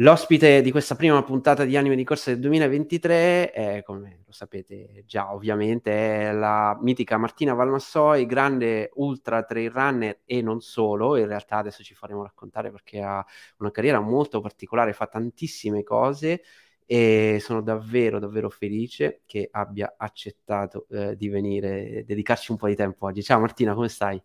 L'ospite di questa prima puntata di Anime di Corsa del 2023 è, come lo sapete già ovviamente, è la mitica Martina Valmassoi, grande ultra trail runner e non solo, in realtà adesso ci faremo raccontare perché ha una carriera molto particolare, fa tantissime cose e sono davvero davvero felice che abbia accettato eh, di venire, dedicarci un po' di tempo oggi. Ciao Martina, come stai?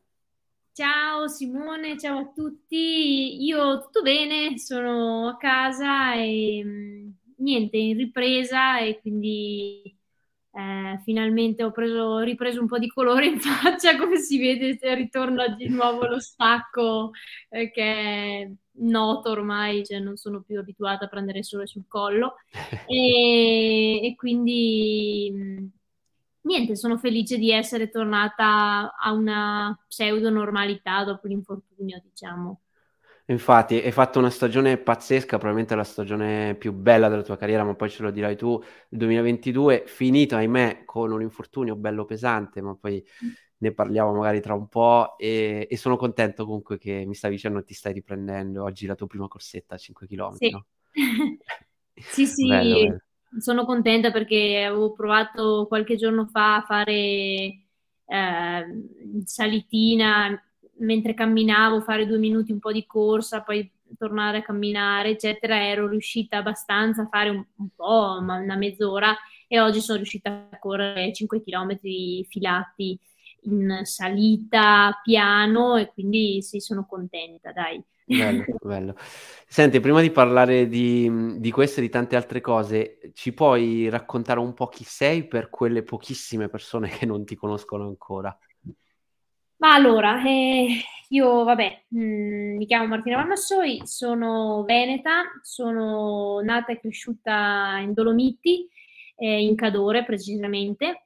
Ciao Simone, ciao a tutti. Io tutto bene, sono a casa e mm, niente, in ripresa e quindi eh, finalmente ho preso, ripreso un po' di colore in faccia, come si vede, ritorna di nuovo lo stacco eh, che è noto ormai, cioè non sono più abituata a prendere sole sul collo e, e quindi mm, niente, sono felice di essere tornata a una pseudo normalità dopo l'infortunio, diciamo. Infatti, hai fatto una stagione pazzesca, probabilmente la stagione più bella della tua carriera, ma poi ce lo dirai tu, il 2022, finito, ahimè, con un infortunio bello pesante, ma poi ne parliamo magari tra un po' e, e sono contento comunque che mi stai dicendo ti stai riprendendo oggi la tua prima corsetta a 5 km, sì. no? sì, sì, bello, bello sono contenta perché avevo provato qualche giorno fa a fare eh, salitina mentre camminavo, fare due minuti un po' di corsa, poi tornare a camminare, eccetera. Ero riuscita abbastanza a fare un, un po', una mezz'ora, e oggi sono riuscita a correre 5 km filati in salita piano e quindi sì, sono contenta, dai. Bello, bello. Senti, prima di parlare di, di queste e di tante altre cose, ci puoi raccontare un po' chi sei per quelle pochissime persone che non ti conoscono ancora? Ma allora, eh, io vabbè, mh, mm, mi chiamo Martina Valmassoi, sono veneta, sono nata e cresciuta in Dolomiti, eh, in Cadore precisamente,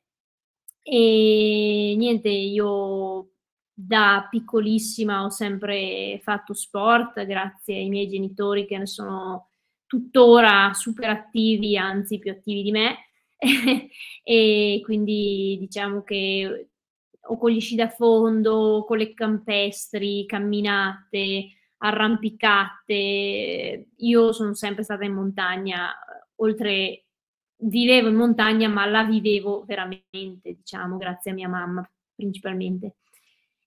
e niente, io da piccolissima ho sempre fatto sport, grazie ai miei genitori che ne sono tuttora super attivi, anzi più attivi di me. e quindi diciamo che o con gli sci da fondo, con le campestri, camminate, arrampicate. Io sono sempre stata in montagna, oltre vivevo in montagna, ma la vivevo veramente, diciamo, grazie a mia mamma principalmente.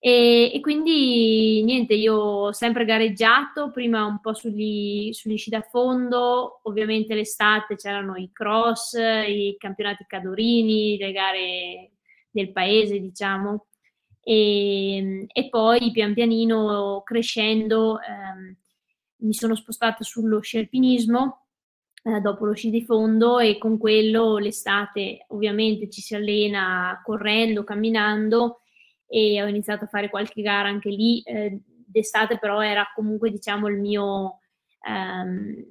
E, e, quindi niente, io ho sempre gareggiato, prima un po' sugli, sugli sci da fondo, ovviamente l'estate c'erano i cross, i campionati cadorini, le gare del paese, diciamo, e, e poi pian pianino crescendo ehm, mi sono spostata sullo sci alpinismo eh, dopo lo sci di fondo e con quello l'estate ovviamente ci si allena correndo, camminando e ho iniziato a fare qualche gara anche lì. Eh, d'estate però era comunque diciamo il mio ehm,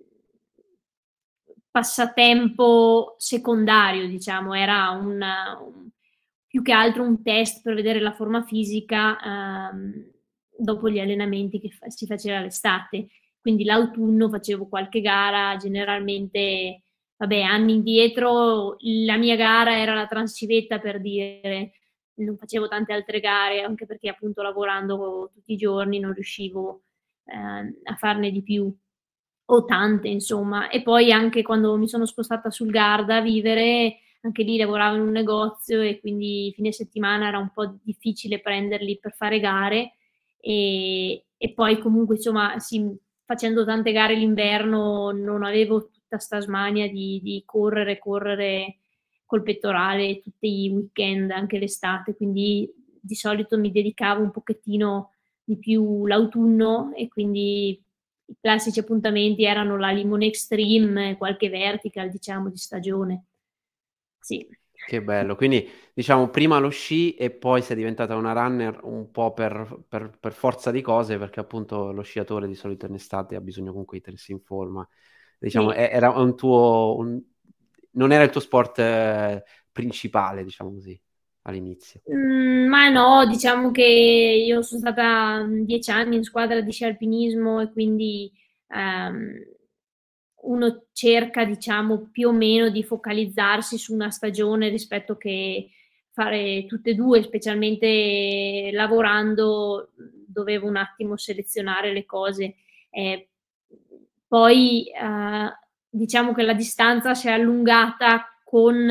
passatempo secondario, diciamo, era un, un, più che altro un test per vedere la forma fisica ehm, dopo gli allenamenti che fa- si faceva l'estate. Quindi l'autunno facevo qualche gara, generalmente, vabbè, anni indietro la mia gara era la Transcivetta per dire non facevo tante altre gare, anche perché appunto lavorando tutti i giorni non riuscivo eh, a farne di più, o tante insomma. E poi anche quando mi sono spostata sul Garda a vivere, anche lì lavoravo in un negozio e quindi fine settimana era un po' difficile prenderli per fare gare e, e poi comunque insomma sì, facendo tante gare l'inverno non avevo tutta sta smania di, di correre, correre col pettorale tutti i weekend, anche l'estate, quindi di solito mi dedicavo un pochettino di più l'autunno e quindi i classici appuntamenti erano la Limone Extreme, qualche vertical, diciamo, di stagione. Sì. Che bello, quindi diciamo prima lo sci e poi sei diventata una runner un po' per, per, per forza di cose, perché appunto lo sciatore di solito in estate ha bisogno comunque di tenersi in forma. Diciamo, sì. era un tuo, un, non era il tuo sport eh, principale, diciamo così, all'inizio. Mm, ma no, diciamo che io sono stata mm, dieci anni in squadra di sci alpinismo e quindi um, uno cerca, diciamo, più o meno di focalizzarsi su una stagione rispetto che fare tutte e due, specialmente lavorando, dovevo un attimo selezionare le cose. Eh, poi eh, diciamo che la distanza si è allungata con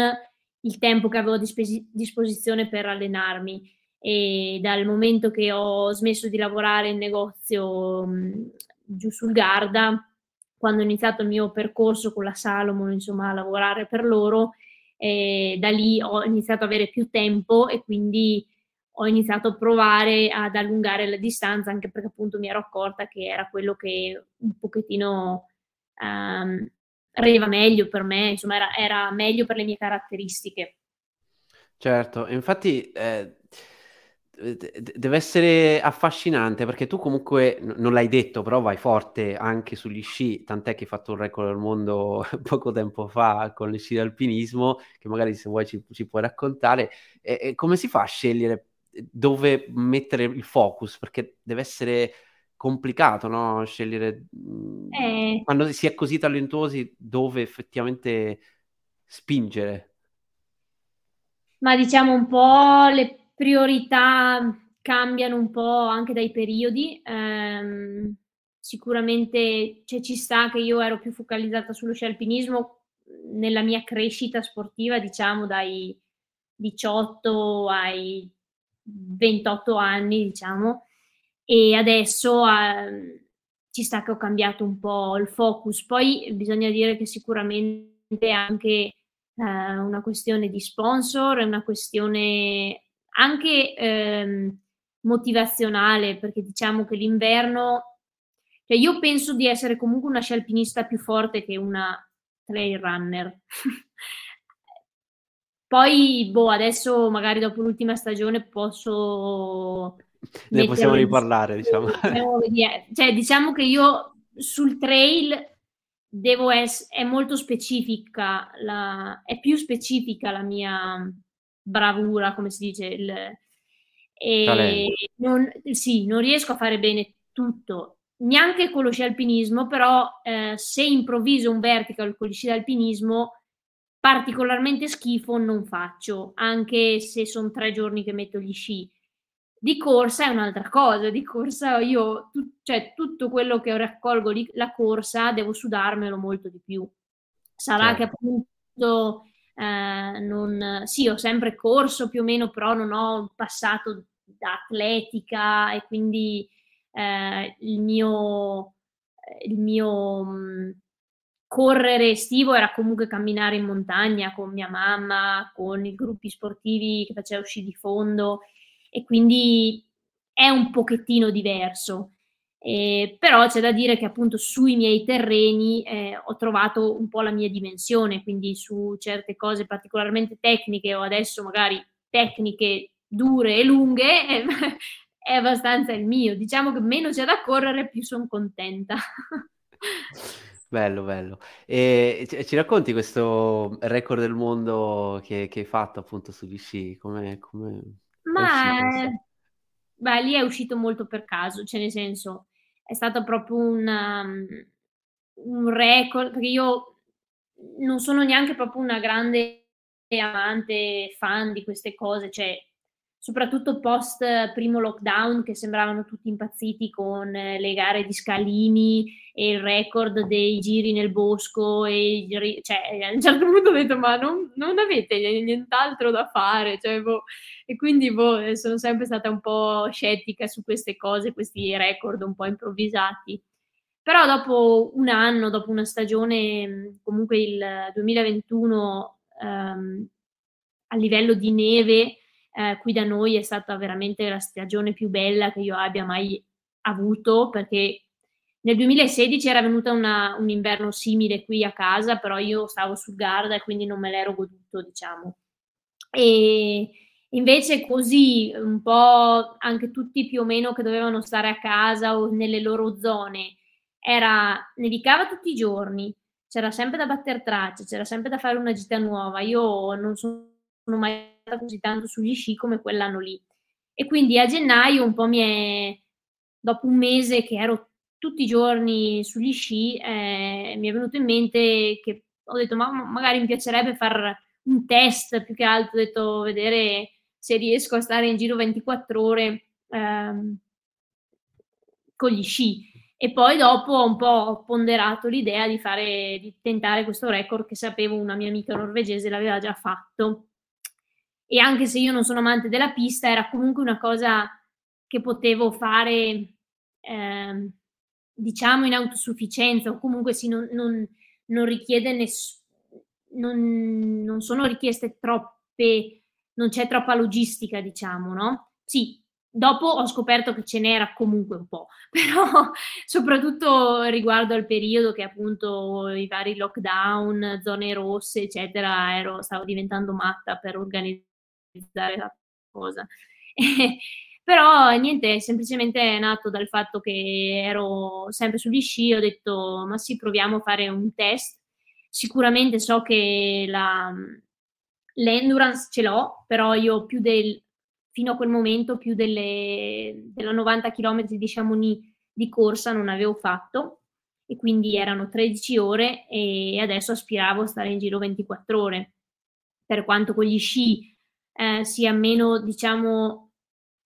il tempo che avevo a dispos- disposizione per allenarmi. E dal momento che ho smesso di lavorare in negozio mh, giù sul Garda, quando ho iniziato il mio percorso con la Salomon, insomma, a lavorare per loro, e da lì ho iniziato ad avere più tempo e quindi ho iniziato a provare ad allungare la distanza anche perché appunto mi ero accorta che era quello che un pochettino um, rendeva meglio per me, insomma era, era, meglio per le mie caratteristiche. Certo, infatti eh, deve essere affascinante perché tu comunque non l'hai detto, però vai forte anche sugli sci, tant'è che hai fatto un record del mondo poco tempo fa con gli sci d'alpinismo, che magari se vuoi ci, ci puoi raccontare. E, e come si fa a scegliere dove mettere il focus? Perché deve essere complicato, no? Scegliere mhmm, eh. quando si è così talentuosi dove effettivamente spingere. Ma diciamo un po' le priorità cambiano un po' anche dai periodi. Um, sicuramente cioè, ci sta che io ero più focalizzata sullo sci alpinismo nella mia crescita sportiva, diciamo dai 18 ai 28 anni, diciamo, e adesso eh, ci sta che ho cambiato un po' il focus. Poi bisogna dire che sicuramente anche eh, una questione di sponsor, è una questione anche ehm, motivazionale, perché diciamo che l'inverno, cioè io penso di essere comunque una scialpinista più forte che una trail runner. Poi, boh, adesso magari dopo l'ultima stagione posso... Ne possiamo riparlare, diciamo. Cioè, diciamo che io sul trail devo essere, è molto specifica, la, è più specifica la mia bravura, come si dice, il, e non, sì, non riesco a fare bene tutto, neanche con lo sci alpinismo, però eh, se improvviso un vertical con gli sci alpinismo particolarmente schifo non faccio, anche se sono tre giorni che metto gli sci. Di corsa è un'altra cosa, di corsa io, tu, cioè tutto quello che raccolgo lì, la corsa, devo sudarmelo molto di più. Sarà certo. che appunto eh, non, sì, ho sempre corso più o meno, però non ho passato da atletica e quindi eh, il mio, il mio mh, correre estivo era comunque camminare in montagna con mia mamma, con i gruppi sportivi che facevo sci di fondo e quindi è un pochettino diverso. Eh, però c'è da dire che appunto sui miei terreni eh, ho trovato un po' la mia dimensione, quindi su certe cose particolarmente tecniche o adesso magari tecniche dure e lunghe eh, è abbastanza il mio. Diciamo che meno c'è da correre, più sono contenta. Bello, bello. E ci, racconti questo record del mondo che, che hai fatto appunto sugli sci? Come, come Ma beh, lì è uscito molto per caso, cioè nel senso è stato proprio un, um, un record, perché io non sono neanche proprio una grande amante, fan di queste cose, cioè soprattutto post primo lockdown che sembravano tutti impazziti con le gare di scalini e il record dei giri nel bosco e giri, cioè, a un certo punto ho detto ma non, non avete nient'altro da fare cioè, boh. e quindi boh, sono sempre stata un po' scettica su queste cose questi record un po' improvvisati però dopo un anno dopo una stagione comunque il 2021 ehm, a livello di neve eh, qui da noi è stata veramente la stagione più bella che io abbia mai avuto perché nel 2016 era venuta una, un inverno simile qui a casa, però io stavo sul Garda e quindi non me l'ero goduto, diciamo. E invece così, un po' anche tutti più o meno che dovevano stare a casa o nelle loro zone, era, nevicava tutti i giorni, c'era sempre da battere tracce, c'era sempre da fare una gita nuova. Io non sono mai così tanto sugli sci come quell'anno lì. E quindi a gennaio un po' mi è, dopo un mese che ero tutti i giorni sugli sci, eh, mi è venuto in mente che ho detto ma magari mi piacerebbe fare un test, più che altro ho detto vedere se riesco a stare in giro 24 ore ehm, con gli sci. E poi dopo ho un po' ponderato l'idea di, fare, di tentare questo record che sapevo una mia amica norvegese l'aveva già fatto. E anche se io non sono amante della pista, era comunque una cosa che potevo fare, eh, diciamo, in autosufficienza o comunque sì, non, non, non richiede nessuno. Non, non, sono richieste troppe, non c'è troppa logistica, diciamo, no? Sì, Dopo ho scoperto che ce n'era comunque un po', però soprattutto riguardo al periodo che appunto i vari lockdown, zone rosse, eccetera, ero, stavo diventando matta per organizzare la cosa. però niente, semplicemente è nato dal fatto che ero sempre sugli sci, ho detto ma sì, proviamo a fare un test. Sicuramente so che la, l'endurance ce l'ho, però io più del fino a quel momento più delle, della 90 km di Chamonix di corsa non avevo fatto e quindi erano 13 ore e adesso aspiravo a stare in giro 24 ore. Per quanto con gli sci eh, sia meno, diciamo,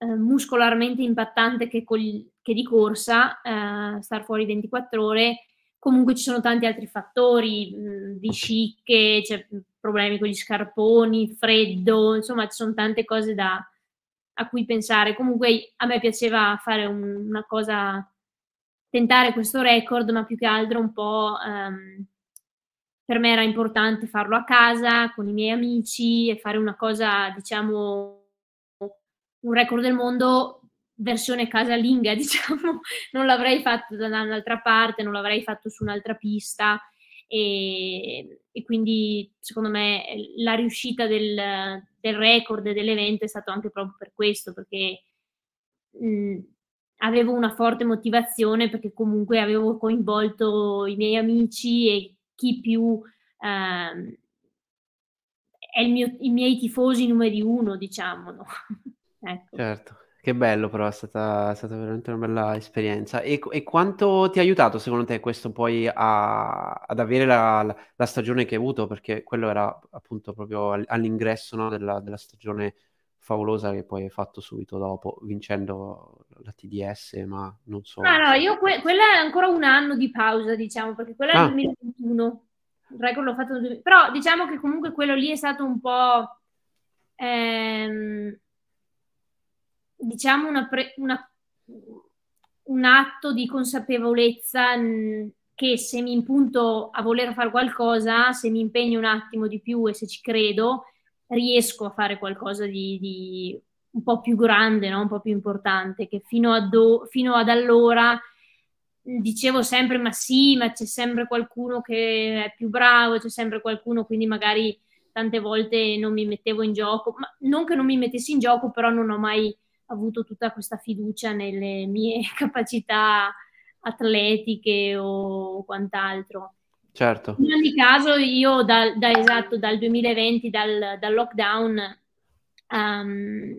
eh, muscolarmente impattante che, col, che di corsa, eh, star fuori 24 ore, comunque ci sono tanti altri fattori, mh, di scicche, c'è problemi con gli scarponi, freddo, insomma ci sono tante cose da, a cui pensare. Comunque a me piaceva fare un, una cosa, tentare questo record, ma più che altro un po' um, per me era importante farlo a casa con i miei amici e fare una cosa, diciamo, un record del mondo versione casalinga, diciamo, non l'avrei fatto da un'altra parte, non l'avrei fatto su un'altra pista e, e quindi secondo me la riuscita del, del record dell'evento è stato anche proprio per questo, perché mh, avevo una forte motivazione perché comunque avevo coinvolto i miei amici e chi più eh, è mio, i miei tifosi numeri uno, diciamo. No? ecco. Certo. Che bello però, è stata, è stata veramente una bella esperienza. E, e quanto ti ha aiutato secondo te questo poi a- ad avere la, la- la stagione che hai avuto? Perché quello era appunto proprio all'ingresso, no, della, della stagione favolosa che poi hai fatto subito dopo, vincendo la TDS, ma non solo. No, no, io que- quella è ancora un anno di pausa, diciamo, perché quella è il 2021. Il record l'ho fatto nel 2000. Però diciamo che comunque quello lì è stato un po'... ehm, diciamo, una pre- una, un atto di consapevolezza che se mi impunto a voler fare qualcosa, se mi impegno un attimo di più e se ci credo, riesco a fare qualcosa di, di un po' più grande, no? un po' più importante, che fino, do- fino ad allora dicevo sempre ma sì, ma c'è sempre qualcuno che è più bravo, c'è sempre qualcuno, quindi magari tante volte non mi mettevo in gioco, ma non che non mi mettessi in gioco, però non ho mai avuto tutta questa fiducia nelle mie capacità atletiche o quant'altro. Certo. In ogni caso, io da, da esatto dal 2020, dal, dal lockdown, um,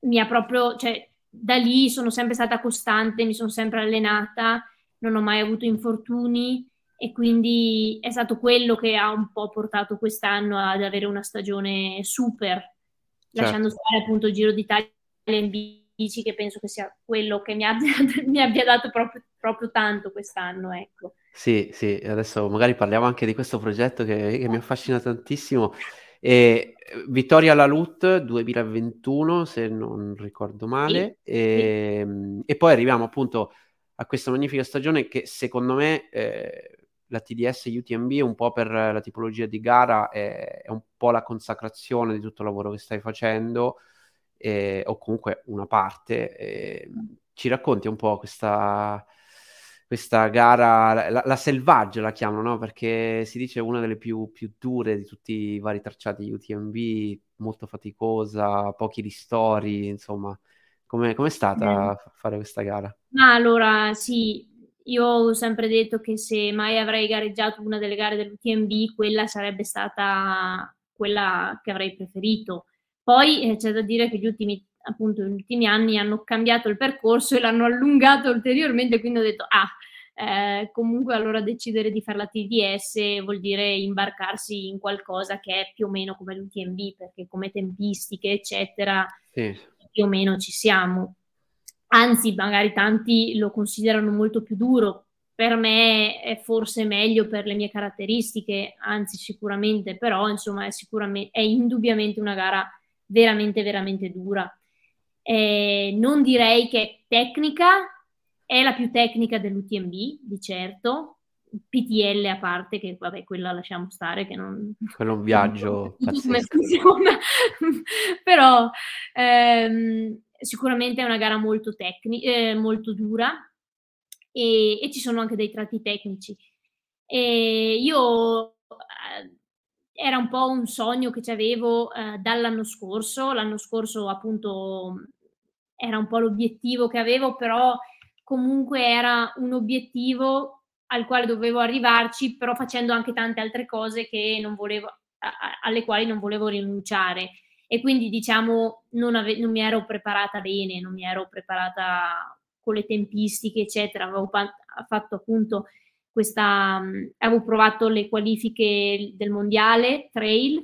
mi ha proprio, cioè, da lì sono sempre stata costante, mi sono sempre allenata, non ho mai avuto infortuni e quindi è stato quello che ha un po' portato quest'anno ad avere una stagione super certo. lasciando stare appunto il Giro d'Italia in bici, che penso che sia quello che mi abbia, mi abbia dato proprio, proprio, tanto quest'anno. Ecco. Sì, sì, adesso magari parliamo anche di questo progetto che, che mi affascina tantissimo. E, Vittoria Lalut 2021, se non ricordo male, sì, e, sì. Ehm, e, poi arriviamo appunto a questa magnifica stagione che secondo me eh, la TDS UTMB un po' per la tipologia di gara è, è, un po' la consacrazione di tutto il lavoro che stai facendo eh, o comunque una parte. Eh, ci racconti un po' questa, questa gara, la, la, selvaggia la chiamano, no? Perché si dice una delle più, più dure di tutti i vari tracciati UTMB, molto faticosa, pochi ristori, insomma. Come è stata eh. fare questa gara? Ma allora, sì, io ho sempre detto che se mai avrei gareggiato una delle gare dell'UTMB, quella sarebbe stata quella che avrei preferito. Poi eh, c'è da dire che gli ultimi, appunto, gli ultimi anni hanno cambiato il percorso e l'hanno allungato ulteriormente, quindi ho detto, ah, eh, comunque allora decidere di fare la TDS vuol dire imbarcarsi in qualcosa che è più o meno come l'UTMB, perché come tempistiche, eccetera, sì. più o meno ci siamo. Anzi magari tanti lo considerano molto più duro, per me è forse meglio per le mie caratteristiche, anzi sicuramente, però insomma è, sicuramente, è indubbiamente una gara veramente, veramente dura. Eh, non direi che è tecnica, è la più tecnica dell'UTMB, di certo, PTL a parte, che vabbè, quella lasciamo stare, che non... Quello è un viaggio non come funziona, però ehm, sicuramente è una gara molto, tecnica, eh, molto dura e, e, ci sono anche dei tratti tecnici. E io eh, era un po' un sogno che avevo eh, dall'anno scorso, l'anno scorso appunto era un po' l'obiettivo che avevo, però comunque era un obiettivo al quale dovevo arrivarci, però facendo anche tante altre cose volevo, a, alle quali non volevo rinunciare. E quindi diciamo non, ave- non, mi ero preparata bene, non mi ero preparata con le tempistiche, eccetera. Avevo pa- fatto appunto questa, mh, avevo provato le qualifiche del mondiale trail,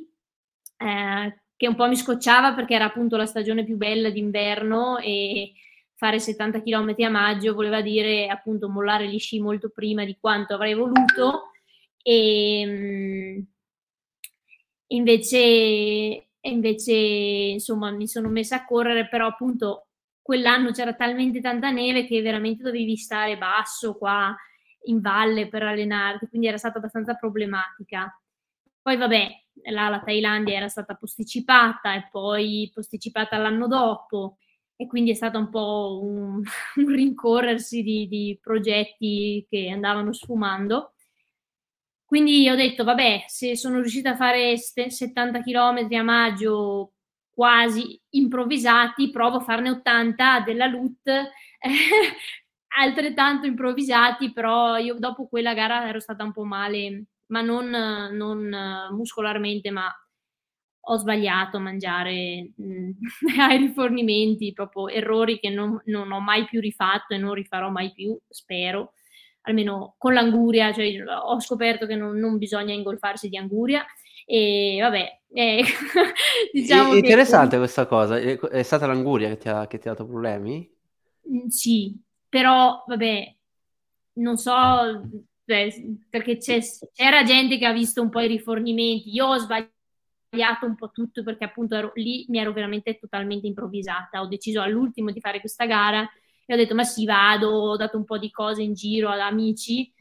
eh, che un po' mi scocciava perché era appunto la stagione più bella d'inverno e fare 70 km a maggio voleva dire appunto mollare gli sci molto prima di quanto avrei voluto e mm, invece, invece insomma mi sono messa a correre però appunto quell'anno c'era talmente tanta neve che veramente dovevi stare basso qua in valle per allenarti quindi era stata abbastanza problematica poi vabbè la, la Thailandia era stata posticipata e poi posticipata l'anno dopo e quindi è stato un po' un, un rincorrersi di, di, progetti che andavano sfumando. Quindi ho detto, vabbè, se sono riuscita a fare 70 km a maggio quasi improvvisati, provo a farne 80 della LUT, altrettanto improvvisati, però io dopo quella gara ero stata un po' male, ma non, non muscolarmente, ma ho sbagliato a mangiare mm, ai rifornimenti, proprio errori che non, non, ho mai più rifatto e non rifarò mai più, spero, almeno con l'anguria, cioè ho scoperto che non, non bisogna ingolfarsi di anguria e vabbè, eh, diciamo è, interessante che... questa cosa, è stata l'anguria che ti ha, che ti ha dato problemi? Mm, sì, però vabbè, non so, cioè, perché c'era gente che ha visto un po' i rifornimenti, io ho sbagliato sbagliato un po' tutto perché appunto ero, lì mi ero veramente totalmente improvvisata. Ho deciso all'ultimo di fare questa gara e ho detto ma sì vado, ho dato un po' di cose in giro ad amici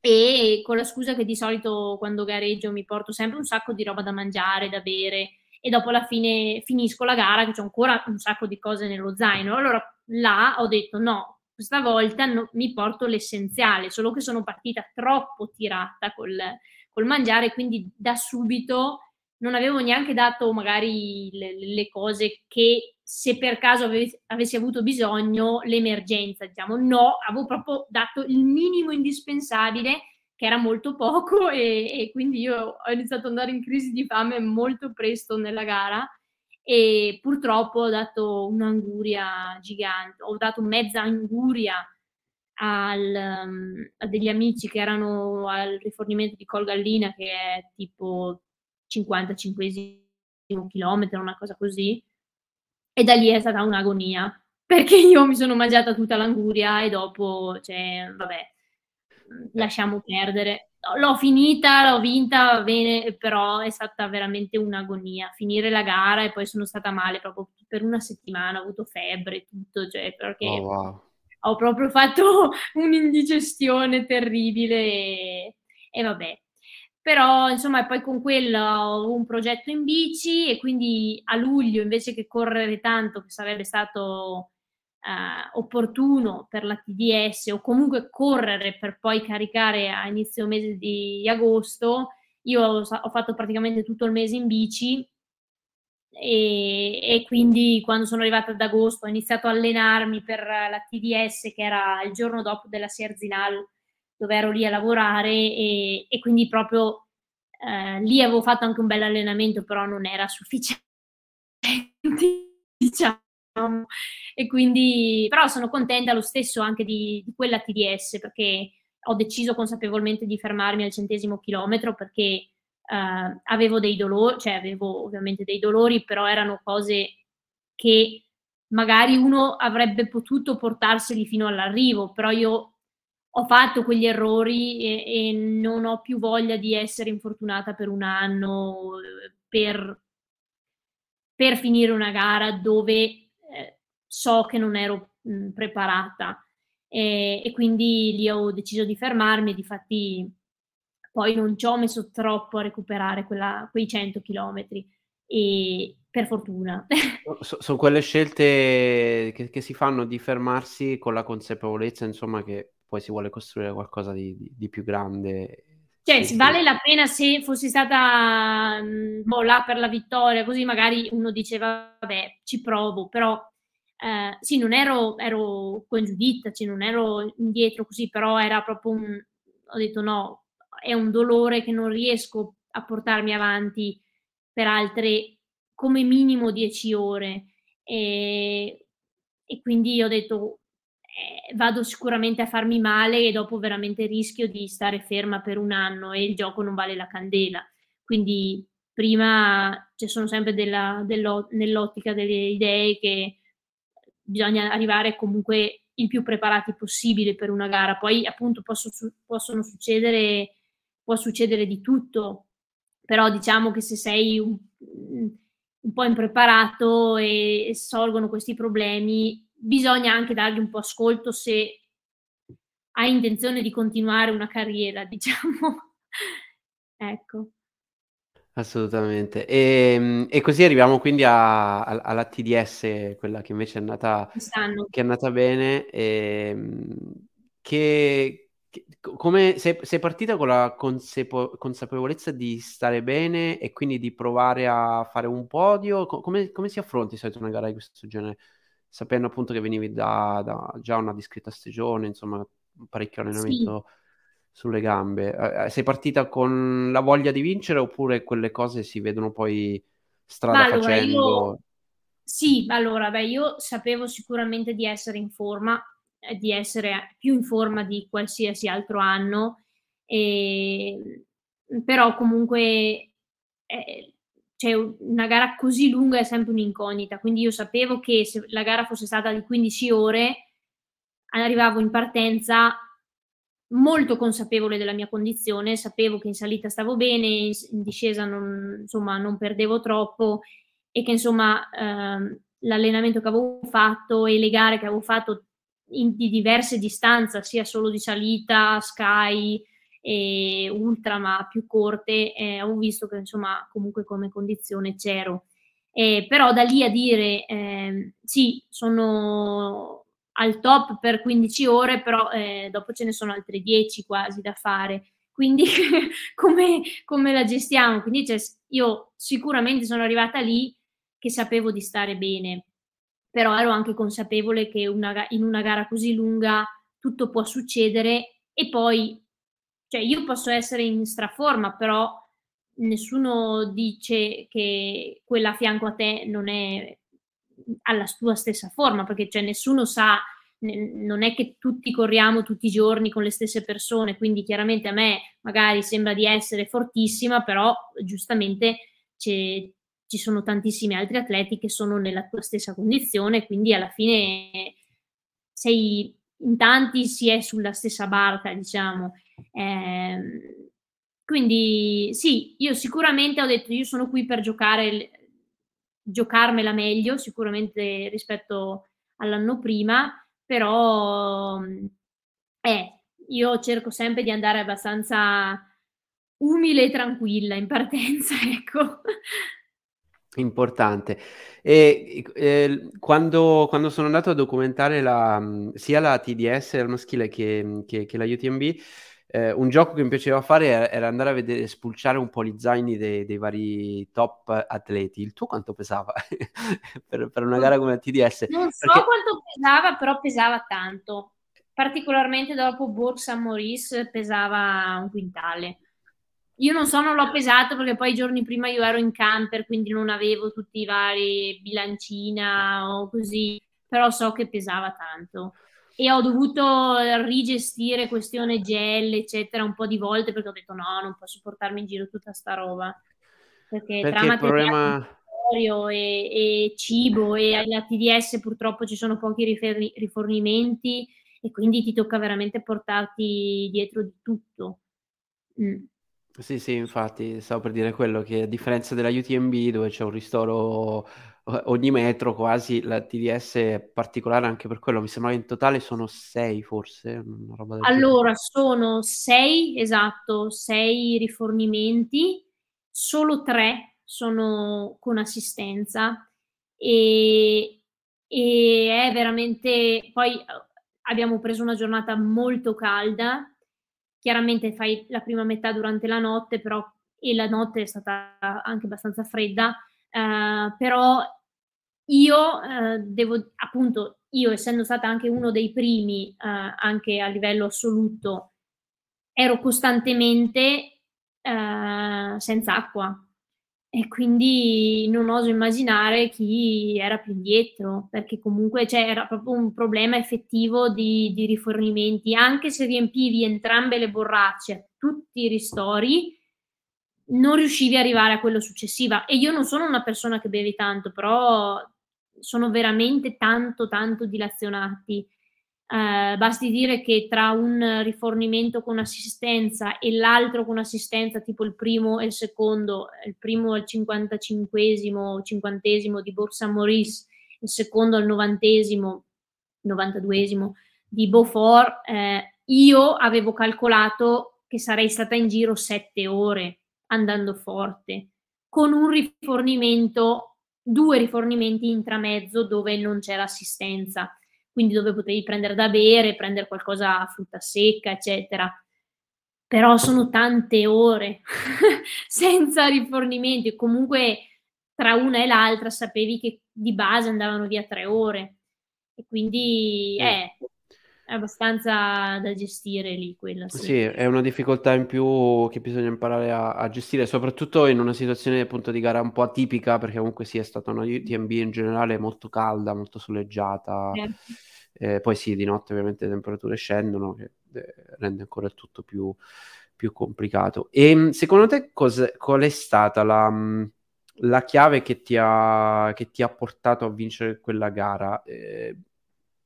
e con la scusa che di solito quando gareggio mi porto sempre un sacco di roba da mangiare, da bere e dopo alla fine finisco la gara che c'è ancora un sacco di cose nello zaino. Allora là ho detto no, questa volta no, mi porto l'essenziale, solo che sono partita troppo tirata col, col mangiare, quindi da subito non avevo neanche dato magari le, le cose che se per caso avessi, avessi avuto bisogno, l'emergenza, diciamo, no, avevo proprio dato il minimo indispensabile, che era molto poco, e, e quindi io ho iniziato ad andare in crisi di fame molto presto nella gara e purtroppo ho dato un'anguria gigante, ho dato mezza anguria al, a degli amici che erano al rifornimento di Colgallina, che è tipo 55 chilometro, una cosa così. E da lì è stata un'agonia, perché io mi sono mangiata tutta l'anguria e dopo, cioè, vabbè, lasciamo perdere. L'ho finita, l'ho vinta, bene, però è stata veramente un'agonia. Finire la gara e poi sono stata male proprio per una settimana, ho avuto febbre e tutto, cioè, perché oh, wow. ho proprio fatto un'indigestione terribile e, e vabbè, però insomma poi con quello ho un progetto in bici e quindi a luglio invece che correre tanto che sarebbe stato eh, opportuno per la TDS o comunque correre per poi caricare a inizio mese di agosto io ho, ho fatto praticamente tutto il mese in bici e, e, quindi quando sono arrivata ad agosto ho iniziato a allenarmi per la TDS che era il giorno dopo della Serzinal dove ero lì a lavorare e, e quindi proprio eh, lì avevo fatto anche un bel allenamento, però non era sufficiente, diciamo. E quindi, però sono contenta lo stesso anche di, di quella TDS perché ho deciso consapevolmente di fermarmi al centesimo chilometro perché eh, avevo dei dolori, cioè avevo ovviamente dei dolori, però erano cose che magari uno avrebbe potuto portarseli fino all'arrivo, però io ho fatto quegli errori e, e non ho più voglia di essere infortunata per un anno per, per finire una gara dove eh, so che non ero mh, preparata e, e, quindi lì ho deciso di fermarmi e difatti poi non ci ho messo troppo a recuperare quella, quei 100 chilometri e per fortuna. So, sono quelle scelte che, che, si fanno di fermarsi con la consapevolezza, insomma, che poi si vuole costruire qualcosa di, di, di più grande. Cioè, sì, vale la pena se fossi stata boh, là per la vittoria, così magari uno diceva, vabbè, ci provo, però eh, sì, non ero, ero con Giuditta, cioè non ero indietro così, però era proprio un... ho detto no, è un dolore che non riesco a portarmi avanti per altre come minimo 10 ore e, e quindi ho detto eh, vado sicuramente a farmi male e dopo veramente rischio di stare ferma per un anno e il gioco non vale la candela. Quindi prima ci cioè, sono sempre della, nell'ottica delle idee che bisogna arrivare comunque il più preparati possibile per una gara. Poi appunto posso, possono succedere, può succedere di tutto, però diciamo che se sei un, un po' impreparato e, e sorgono questi problemi, bisogna anche dargli un po' ascolto se hai intenzione di continuare una carriera, diciamo. ecco. Assolutamente. E, ehm, e, così arriviamo quindi a, a, alla TDS, quella che invece è andata, che è andata bene. E, ehm, che, che, come sei, sei, partita con la consapevo- consapevolezza di stare bene e quindi di provare a fare un podio? Come, come si affronti solito una gara di questo genere? Sapendo appunto che venivi da, da già una discreta stagione, insomma, parecchio allenamento. Sì sulle gambe. Eh, eh, sei partita con la voglia di vincere oppure quelle cose si vedono poi strada allora, facendo? Io... Sì, allora, beh, io sapevo sicuramente di essere in forma, eh, di essere più in forma di qualsiasi altro anno, e... però comunque eh, cioè, una gara così lunga è sempre un'incognita, quindi io sapevo che se la gara fosse stata di 15 ore, arrivavo in partenza molto consapevole della mia condizione, sapevo che in salita stavo bene, in discesa non, insomma, non perdevo troppo e che insomma ehm, l'allenamento che avevo fatto e le gare che avevo fatto in, di diverse distanze, sia solo di salita, sky e ultra, ma più corte, eh, avevo visto che insomma comunque come condizione c'ero. Eh, però da lì a dire eh, sì, sono al top per 15 ore, però eh, dopo ce ne sono altre 10 quasi da fare. Quindi come, come, la gestiamo? Quindi cioè, io sicuramente sono arrivata lì che sapevo di stare bene, però ero anche consapevole che una, in una gara così lunga tutto può succedere e poi, cioè io posso essere in straforma, però nessuno dice che quella a fianco a te non è alla tua stessa forma, perché cioè, nessuno sa, non è che tutti corriamo tutti i giorni con le stesse persone, quindi chiaramente a me magari sembra di essere fortissima, però giustamente ci sono tantissimi altri atleti che sono nella tua stessa condizione, quindi alla fine sei in tanti si è sulla stessa barca, diciamo. Eh, quindi sì, io sicuramente ho detto io sono qui per giocare giocarmela meglio sicuramente rispetto all'anno prima, però eh, io cerco sempre di andare abbastanza umile e tranquilla in partenza, ecco. Importante. E, eh, quando, quando, sono andato a documentare la, sia la TDS al maschile che, che, che la UTMB, eh, un gioco che mi piaceva fare era, era, andare a vedere, spulciare un po' gli zaini dei, dei vari top atleti. Il tuo quanto pesava per, per, una gara come la TDS? Non so Perché... quanto pesava, però pesava tanto. Particolarmente dopo Bourg Saint Maurice pesava un quintale. Io non so, non l'ho pesato perché poi i giorni prima io ero in camper, quindi non avevo tutti i vari bilancina o così, però so che pesava tanto e ho dovuto rigestire questione gel, eccetera, un po' di volte perché ho detto no, non posso portarmi in giro tutta sta roba. Perché, perché tra il problema... e, e, cibo e alla TDS purtroppo ci sono pochi riferri, rifornimenti e quindi ti tocca veramente portarti dietro di tutto. Mm. Sì, sì, infatti stavo per dire quello che a differenza della UTMB dove c'è un ristoro ogni metro quasi, la TDS è particolare anche per quello, mi sembra che in totale sono sei forse, Allora, genere. sono sei, esatto, sei rifornimenti, solo tre sono con assistenza e, e è veramente, poi abbiamo preso una giornata molto calda, chiaramente fai la prima metà durante la notte, però e la notte è stata anche abbastanza fredda, eh, però io eh, devo appunto, io essendo stata anche uno dei primi eh, anche a livello assoluto, ero costantemente senza acqua. E quindi non oso immaginare chi era più indietro, perché comunque c'era proprio un problema effettivo di, di rifornimenti, anche se riempivi entrambe le borracce, tutti i ristori, non riuscivi ad arrivare a quello successivo. E io non sono una persona che beve tanto, però sono veramente tanto, tanto dilazionati. Eh, basti dire che tra un rifornimento con assistenza e l'altro con assistenza, tipo il primo e il secondo, il primo al 55esimo, 50 di Borsa Maurice, il secondo al 90esimo, 92esimo di Beaufort, eh, io avevo calcolato che sarei stata in giro sette ore andando forte, con un rifornimento, due rifornimenti intramezzo dove non c'era assistenza, quindi dove potevi prendere da bere, prendere qualcosa a frutta secca, eccetera. Però sono tante ore senza rifornimenti, comunque tra una e l'altra sapevi che di base andavano via tre ore. E quindi eh, è abbastanza da gestire lì quella. Sì. sì, è una difficoltà in più che bisogna imparare a, a, gestire, soprattutto in una situazione appunto di gara un po' atipica, perché comunque sì, è stata una UTMB in generale molto calda, molto soleggiata. Certo. Eh, poi sì, di notte ovviamente le temperature scendono, che eh, rende ancora il tutto più, più complicato. E ehm, secondo te qual è stata la, la chiave che ti, ha, che ti, ha, portato a vincere quella gara? Eh,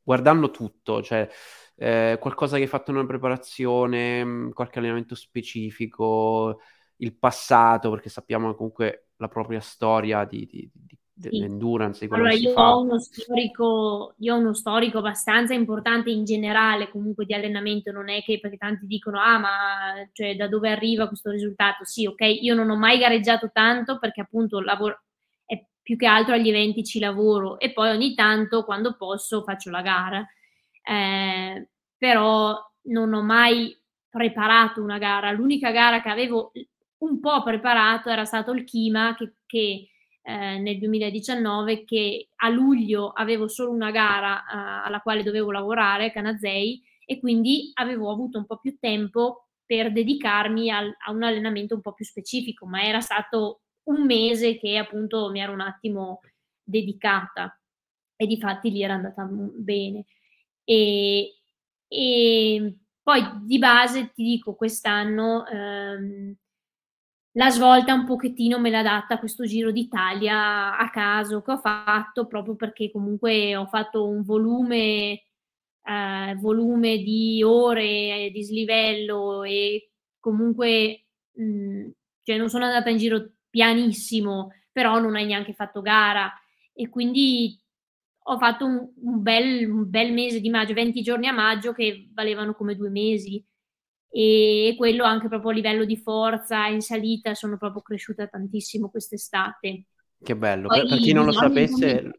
guardando tutto, cioè eh, qualcosa che hai fatto in una preparazione, mm, qualche allenamento specifico, il passato, perché sappiamo comunque la propria storia di, di, di dell'endurance, di allora, io Ho uno storico, io ho uno storico abbastanza importante in generale comunque di allenamento, non è che perché tanti dicono ah ma cioè, da dove arriva questo risultato? Sì, ok, io non ho mai gareggiato tanto perché appunto lavoro, più che altro agli eventi ci lavoro e poi ogni tanto quando posso faccio la gara. Eh, però non ho mai preparato una gara. L'unica gara che avevo un po' preparato era stato il Kima che, che eh, nel 2019 che a luglio avevo solo una gara eh, alla quale dovevo lavorare, Canazei, e quindi avevo avuto un po' più tempo per dedicarmi al, a un allenamento un po' più specifico, ma era stato un mese che appunto mi ero un attimo dedicata e di fatti lì era andata bene. E, e poi di base ti dico quest'anno ehm, la svolta un pochettino me l'ha data questo Giro d'Italia a caso che ho fatto proprio perché comunque ho fatto un volume, eh, volume di ore di slivello e comunque mh, cioè non sono andata in giro pianissimo, però non hai neanche fatto gara. E quindi ho fatto un, un, bel, un bel mese di maggio, 20 giorni a maggio che valevano come due mesi. E quello anche proprio a livello di forza in salita sono proprio cresciuta tantissimo quest'estate. Che bello, Poi, per, per, chi non lo sapesse...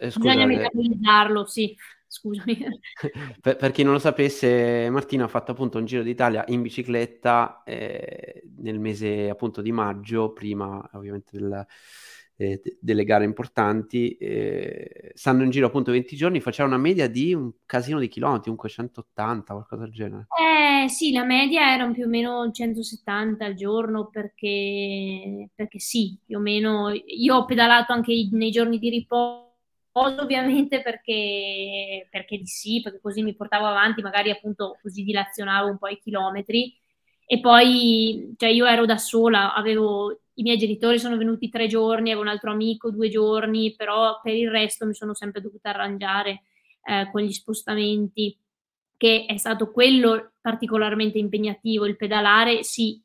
Eh, bisogna metabolizzarlo, sì scusami. per, per, chi non lo sapesse, Martina ha fatto appunto un Giro d'Italia in bicicletta eh, nel mese appunto di maggio, prima ovviamente del, eh, delle gare importanti. Eh, stanno in giro appunto 20 giorni, faceva una media di un casino di chilometri, comunque 180, qualcosa del genere. Eh sì, la media erano più o meno 170 al giorno perché, perché sì, più o meno. Io ho pedalato anche nei giorni di riposo ovviamente perché, perché di sì, perché così mi portavo avanti, magari appunto così dilazionavo un po' i chilometri. E poi, cioè io ero da sola, avevo, i miei genitori sono venuti tre giorni, avevo un altro amico due giorni, però per il resto mi sono sempre dovuta arrangiare eh, con gli spostamenti, che è stato quello particolarmente impegnativo, il pedalare, sì,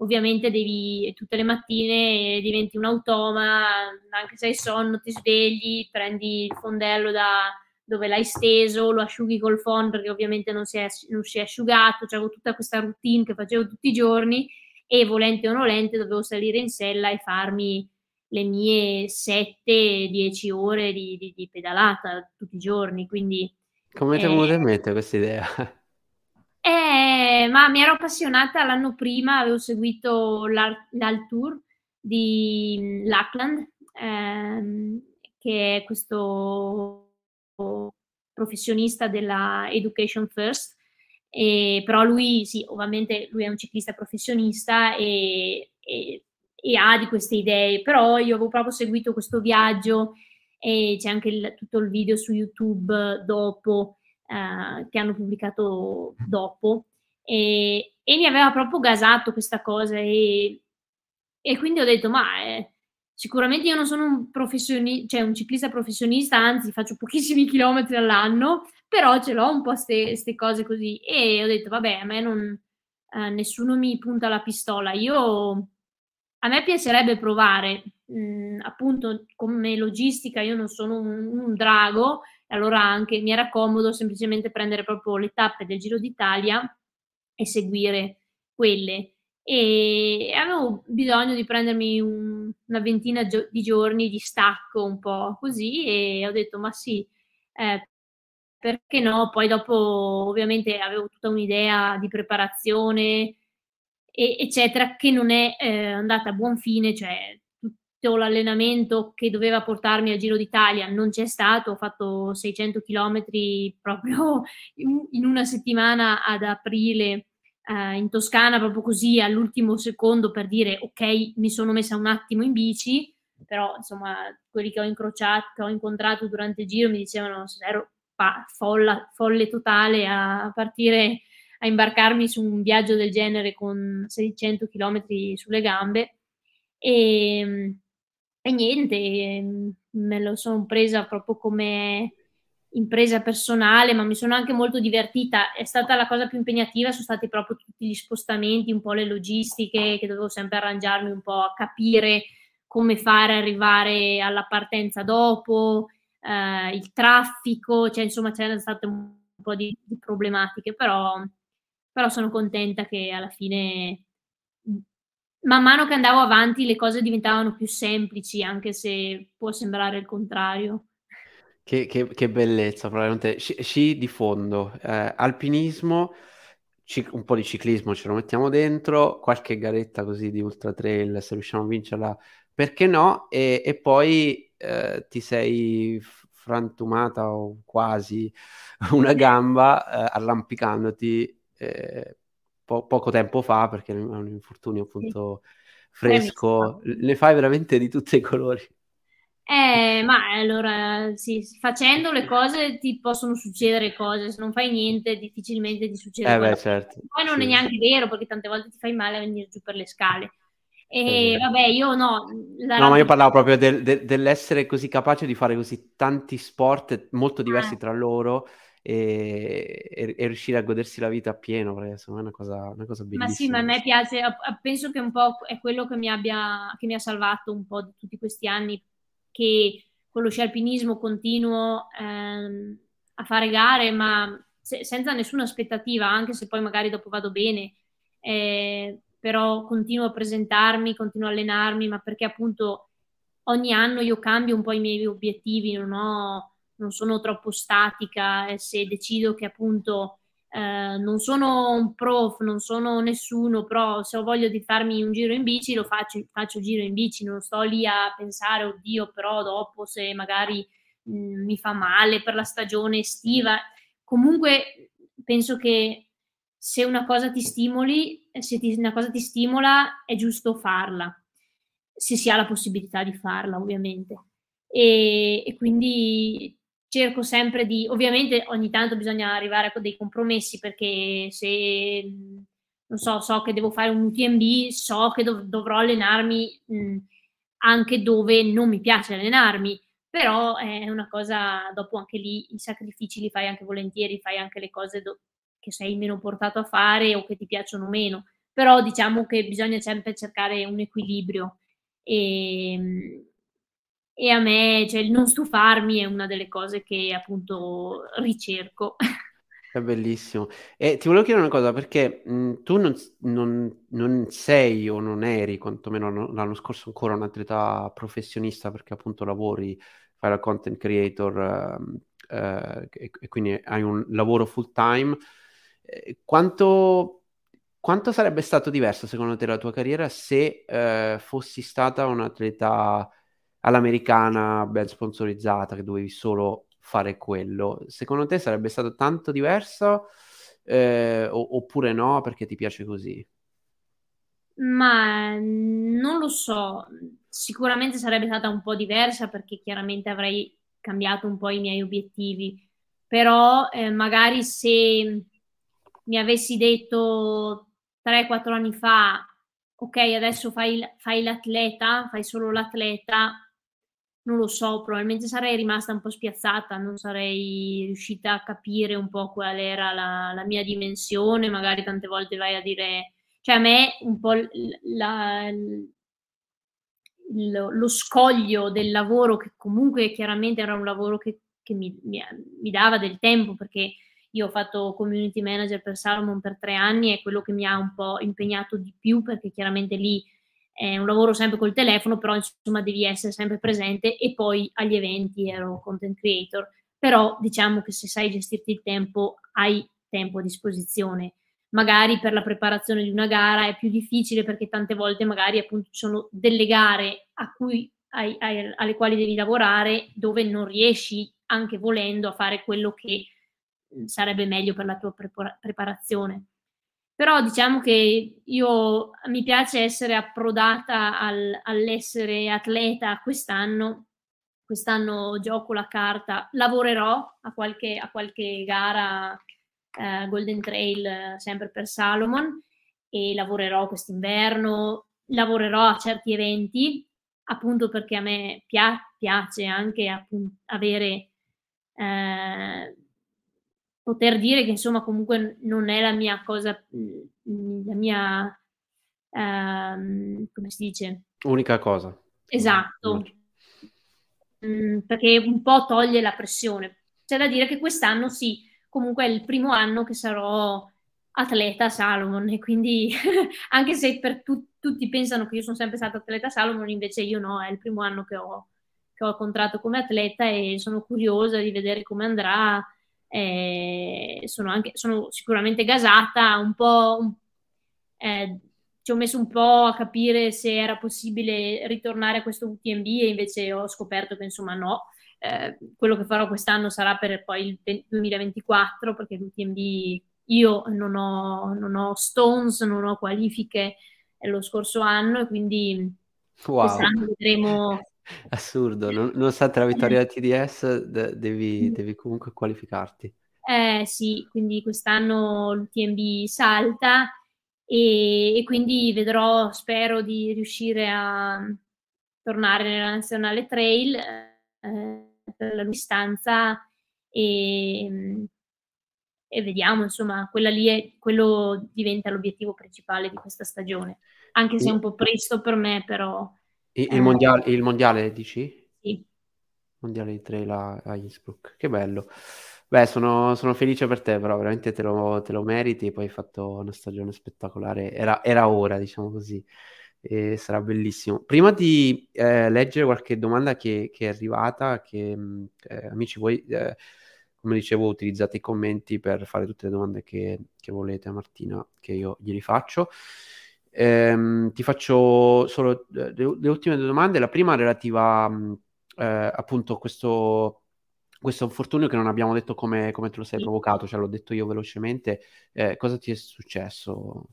ovviamente devi tutte le mattine diventi un automa, anche se hai sonno, ti svegli, prendi il fondello da dove l'hai steso, lo asciughi col phon perché ovviamente non si è, non si è asciugato, cioè avevo tutta questa routine che facevo tutti i giorni e volente o nolente dovevo salire in sella e farmi le mie 7-10 ore di, di, di, pedalata tutti i giorni, quindi... Come ti è venuta in mente questa idea? Eh, ma mi ero appassionata l'anno prima, avevo seguito l'Alt Tour di Lackland, ehm, che è questo professionista della Education First, e, però lui, sì, ovviamente lui è un ciclista professionista e, e, e, ha di queste idee, però io avevo proprio seguito questo viaggio e c'è anche il, tutto il video su YouTube dopo eh, che hanno pubblicato dopo. E, e, mi aveva proprio gasato questa cosa e, e quindi ho detto ma eh, sicuramente io non sono un, professioni- cioè un ciclista professionista, anzi faccio pochissimi chilometri all'anno, però ce l'ho un po' queste cose così. E ho detto vabbè a me non, eh, nessuno mi punta la pistola, io a me piacerebbe provare, mh, mm, appunto come logistica io non sono un, un drago, allora anche mi era comodo semplicemente prendere proprio le tappe del Giro d'Italia e seguire quelle. E avevo bisogno di prendermi un, una ventina gio- di giorni di stacco un po' così e ho detto ma sì, eh, perché no? Poi dopo ovviamente avevo tutta un'idea di preparazione, e, eccetera, che non è eh, andata a buon fine, cioè l'allenamento che doveva portarmi al Giro d'Italia non c'è stato, ho fatto 600 km proprio in, una settimana ad aprile eh, in Toscana, proprio così all'ultimo secondo per dire ok, mi sono messa un attimo in bici, però insomma quelli che ho incrociato, che ho incontrato durante il giro mi dicevano ero pa- folla, folle totale a partire a imbarcarmi su un viaggio del genere con 600 km sulle gambe e e niente, ehm, me lo sono presa proprio come impresa personale, ma mi sono anche molto divertita. È stata la cosa più impegnativa, sono stati proprio tutti gli spostamenti, un po' le logistiche, che dovevo sempre arrangiarmi un po' a capire come fare arrivare alla partenza dopo, eh, il traffico, cioè insomma c'erano state un po' di, di problematiche, però, però sono contenta che alla fine man mano che andavo avanti le cose diventavano più semplici, anche se può sembrare il contrario. Che, che, che bellezza, probabilmente. Sci, sci di fondo, eh, alpinismo, cic- un po' di ciclismo ce lo mettiamo dentro, qualche garetta così di ultra trail, se riusciamo a vincerla, perché no? E, e poi eh, ti sei frantumata o quasi una gamba eh, arrampicandoti eh, po- poco tempo fa, perché è un infortunio appunto fresco, ne fai veramente di tutti i colori. Eh, ma allora sì, facendo le cose ti possono succedere cose, se non fai niente difficilmente ti succede eh beh, certo. Poi non sì. è neanche vero perché tante volte ti fai male a venire giù per le scale. E vabbè, io no. No, ma io parlavo proprio del, del, dell'essere così capace di fare così tanti sport molto diversi ah. tra loro e, e, e, riuscire a godersi la vita appieno, perché secondo me è una cosa, una cosa bellissima. Ma sì, ma a me piace, penso che un po' è quello che mi, abbia, che mi ha salvato un po' di tutti questi anni, che con lo sci alpinismo continuo ehm, a fare gare, ma se, senza nessuna aspettativa, anche se poi magari dopo vado bene, eh, però continuo a presentarmi, continuo a allenarmi, ma perché appunto ogni anno io cambio un po' i miei obiettivi, non ho non sono troppo statica e se decido che appunto eh, non sono un prof, non sono nessuno, però se ho voglia di farmi un giro in bici lo faccio, faccio giro in bici, non sto lì a pensare, oddio, però dopo se magari mh, mm, mi fa male per la stagione estiva. Comunque penso che se una cosa ti stimoli, se ti, una cosa ti stimola, è giusto farla, se si ha la possibilità di farla, ovviamente. E, e quindi cerco sempre di, ovviamente ogni tanto bisogna arrivare a dei compromessi perché se non so, so che devo fare un UTMB, so che dov- dovrò allenarmi mh, anche dove non mi piace allenarmi, però è una cosa, dopo anche lì i sacrifici li fai anche volentieri, fai anche le cose do- che sei meno portato a fare o che ti piacciono meno, però diciamo che bisogna sempre cercare un equilibrio. E, e a me, cioè il non stufarmi è una delle cose che appunto ricerco. È bellissimo. E ti volevo chiedere una cosa, perché mh, tu non, non- non sei o non eri, quantomeno no- l'anno scorso, ancora un atleta professionista, perché appunto lavori, fai la content creator, ehm, eh, e, e quindi hai un lavoro full time. Eh, quanto, quanto sarebbe stato diverso secondo te la tua carriera se eh, fossi stata un atleta all'americana ben sponsorizzata, che dovevi solo fare quello. Secondo te sarebbe stato tanto diverso eh, oppure no perché ti piace così? Ma non lo so, sicuramente sarebbe stata un po' diversa perché chiaramente avrei cambiato un po' i miei obiettivi, però eh, magari se mi avessi detto 3-4 anni fa, ok, adesso fai, fai l'atleta, fai solo l'atleta, non lo so, probabilmente sarei rimasta un po' spiazzata, non sarei riuscita a capire un po' qual era la, la mia dimensione, magari tante volte vai a dire, cioè a me un po' la, lo, lo, scoglio del lavoro, che comunque chiaramente era un lavoro che, che mi, mi, mi, dava del tempo, perché io ho fatto community manager per Salomon per tre anni, è quello che mi ha un po' impegnato di più, perché chiaramente lì è un lavoro sempre col telefono, però insomma devi essere sempre presente e poi agli eventi ero content creator, però diciamo che se sai gestirti il tempo hai tempo a disposizione. Magari per la preparazione di una gara è più difficile perché tante volte magari appunto ci sono delle gare cui, ai, ai, alle quali devi lavorare dove non riesci anche volendo a fare quello che sarebbe meglio per la tua prepara- preparazione. Però diciamo che io mi piace essere approdata al, all'essere atleta quest'anno. Quest'anno gioco la carta, lavorerò a qualche, a qualche gara eh, Golden Trail sempre per Salomon e lavorerò quest'inverno, lavorerò a certi eventi appunto perché a me pia- piace anche avere eh, poter dire che insomma comunque non è la mia cosa, mm, la mia, ehm, come si dice? Unica cosa. Esatto, mm, perché un po' toglie la pressione. C'è da dire che quest'anno sì, comunque è il primo anno che sarò atleta Salomon e quindi anche se per tu- tutti pensano che io sono sempre stata atleta Salomon, invece io no, è il primo anno che ho, che ho contratto come atleta e sono curiosa di vedere come andrà eh, sono, anche, sono sicuramente gasata, un po'... Eh, ci ho messo un po' a capire se era possibile ritornare a questo UTMB e invece ho scoperto che insomma no. Eh, quello che farò quest'anno sarà per poi il 2024 perché l'UTMB io non ho, non ho stones, non ho qualifiche lo scorso anno e quindi wow. quest'anno vedremo Assurdo, non, nonostante la vittoria del TDS de- devi, devi comunque qualificarti. Eh sì, quindi quest'anno l'UTMB salta e, e, quindi vedrò, spero di riuscire a tornare nella Nazionale Trail eh, per la distanza e, e vediamo, insomma, quella lì è, quello diventa l'obiettivo principale di questa stagione, anche se è un po' presto per me, però il, il, mondiale, il mondiale, dici? Sì. Mondiale di trail a, a Innsbruck. Che bello. Beh, sono, sono felice per te, però veramente te lo, te lo meriti. Poi hai fatto una stagione spettacolare. Era, era ora, diciamo così. E sarà bellissimo. Prima di eh, leggere qualche domanda che, che è arrivata, che eh, amici, voi, eh, come dicevo, utilizzate i commenti per fare tutte le domande che, che volete a Martina, che io glieli faccio. Ehm, ti faccio solo le, le, ultime due domande. La prima relativa eh, appunto a questo, questo infortunio che non abbiamo detto come, come te lo sei provocato, cioè l'ho detto io velocemente. Eh, cosa ti è successo?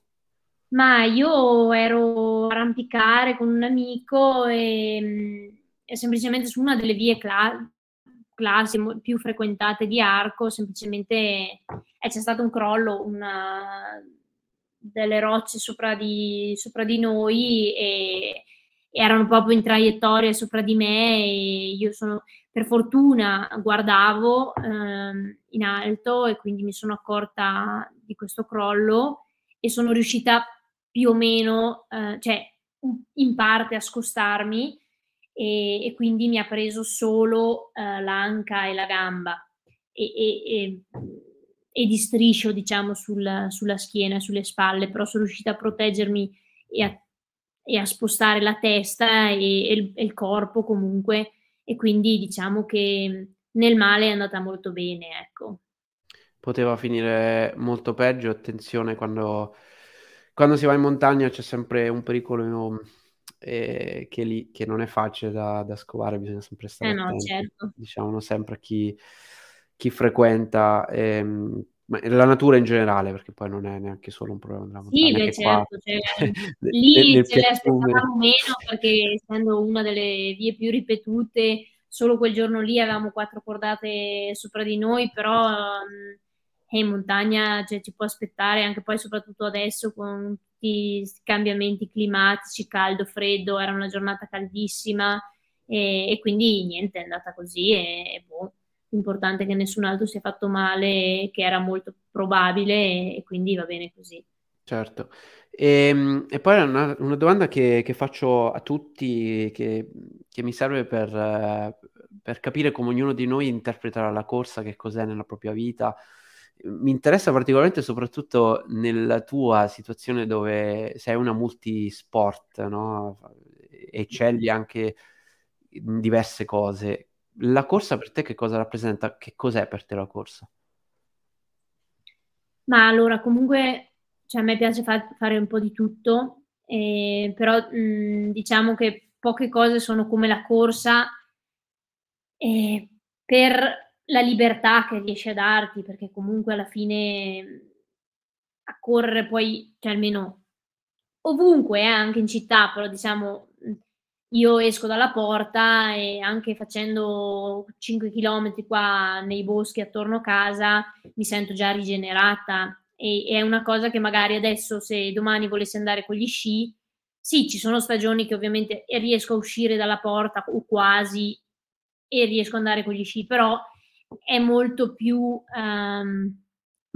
Ma io ero a arrampicare con un amico e, e semplicemente su una delle vie cla- classi più frequentate di Arco, semplicemente eh, c'è stato un crollo, una delle rocce sopra di, sopra di noi e, erano proprio in traiettoria sopra di me e io sono, per fortuna guardavo ehm, in alto e quindi mi sono accorta di questo crollo e sono riuscita più o meno, eh, cioè in parte a scostarmi e, e, quindi mi ha preso solo eh, l'anca e la gamba. E, e, e di striscio diciamo sul, sulla schiena, sulle spalle, però sono riuscita a proteggermi e a e a spostare la testa e, e, il, e, il, corpo comunque e quindi diciamo che nel male è andata molto bene, ecco. Poteva finire molto peggio, attenzione quando, quando si va in montagna c'è sempre un pericolo eh, che, lì, che, non è facile da, da, scovare, bisogna sempre stare eh no, certo. diciamo sempre a chi, chi frequenta ehm, la natura in generale, perché poi non è neanche solo un problema della montagna. Sì, beh, certo, cioè, lì nel, ce le aspettavamo meno perché essendo una delle vie più ripetute, solo quel giorno lì avevamo quattro cordate sopra di noi, però um, in montagna cioè, ci può aspettare anche poi soprattutto adesso con tutti i cambiamenti climatici, caldo, freddo, era una giornata caldissima e, e quindi niente, è andata così e, e boh importante che nessun altro si è fatto male, che era molto probabile e, quindi va bene così. Certo. E, ehm, e poi una, una domanda che, che, faccio a tutti, che, che mi serve per, per, capire come ognuno di noi interpreta la corsa, che cos'è nella propria vita. Mi interessa particolarmente soprattutto nella tua situazione dove sei una multisport, no? Eccelli anche in diverse cose la corsa per te che cosa rappresenta? Che cos'è per te la corsa? Ma allora, comunque, cioè, a me piace fa- fare un po' di tutto, eh, però mh, diciamo che poche cose sono come la corsa eh, per la libertà che riesce a darti, perché comunque alla fine a correre poi, cioè almeno ovunque, eh, anche in città, però diciamo io esco dalla porta e anche facendo 5 km qua nei boschi attorno a casa mi sento già rigenerata. E, e, è una cosa che magari adesso se domani volessi andare con gli sci, sì, ci sono stagioni che ovviamente riesco a uscire dalla porta o quasi e riesco ad andare con gli sci, però è molto più... Um,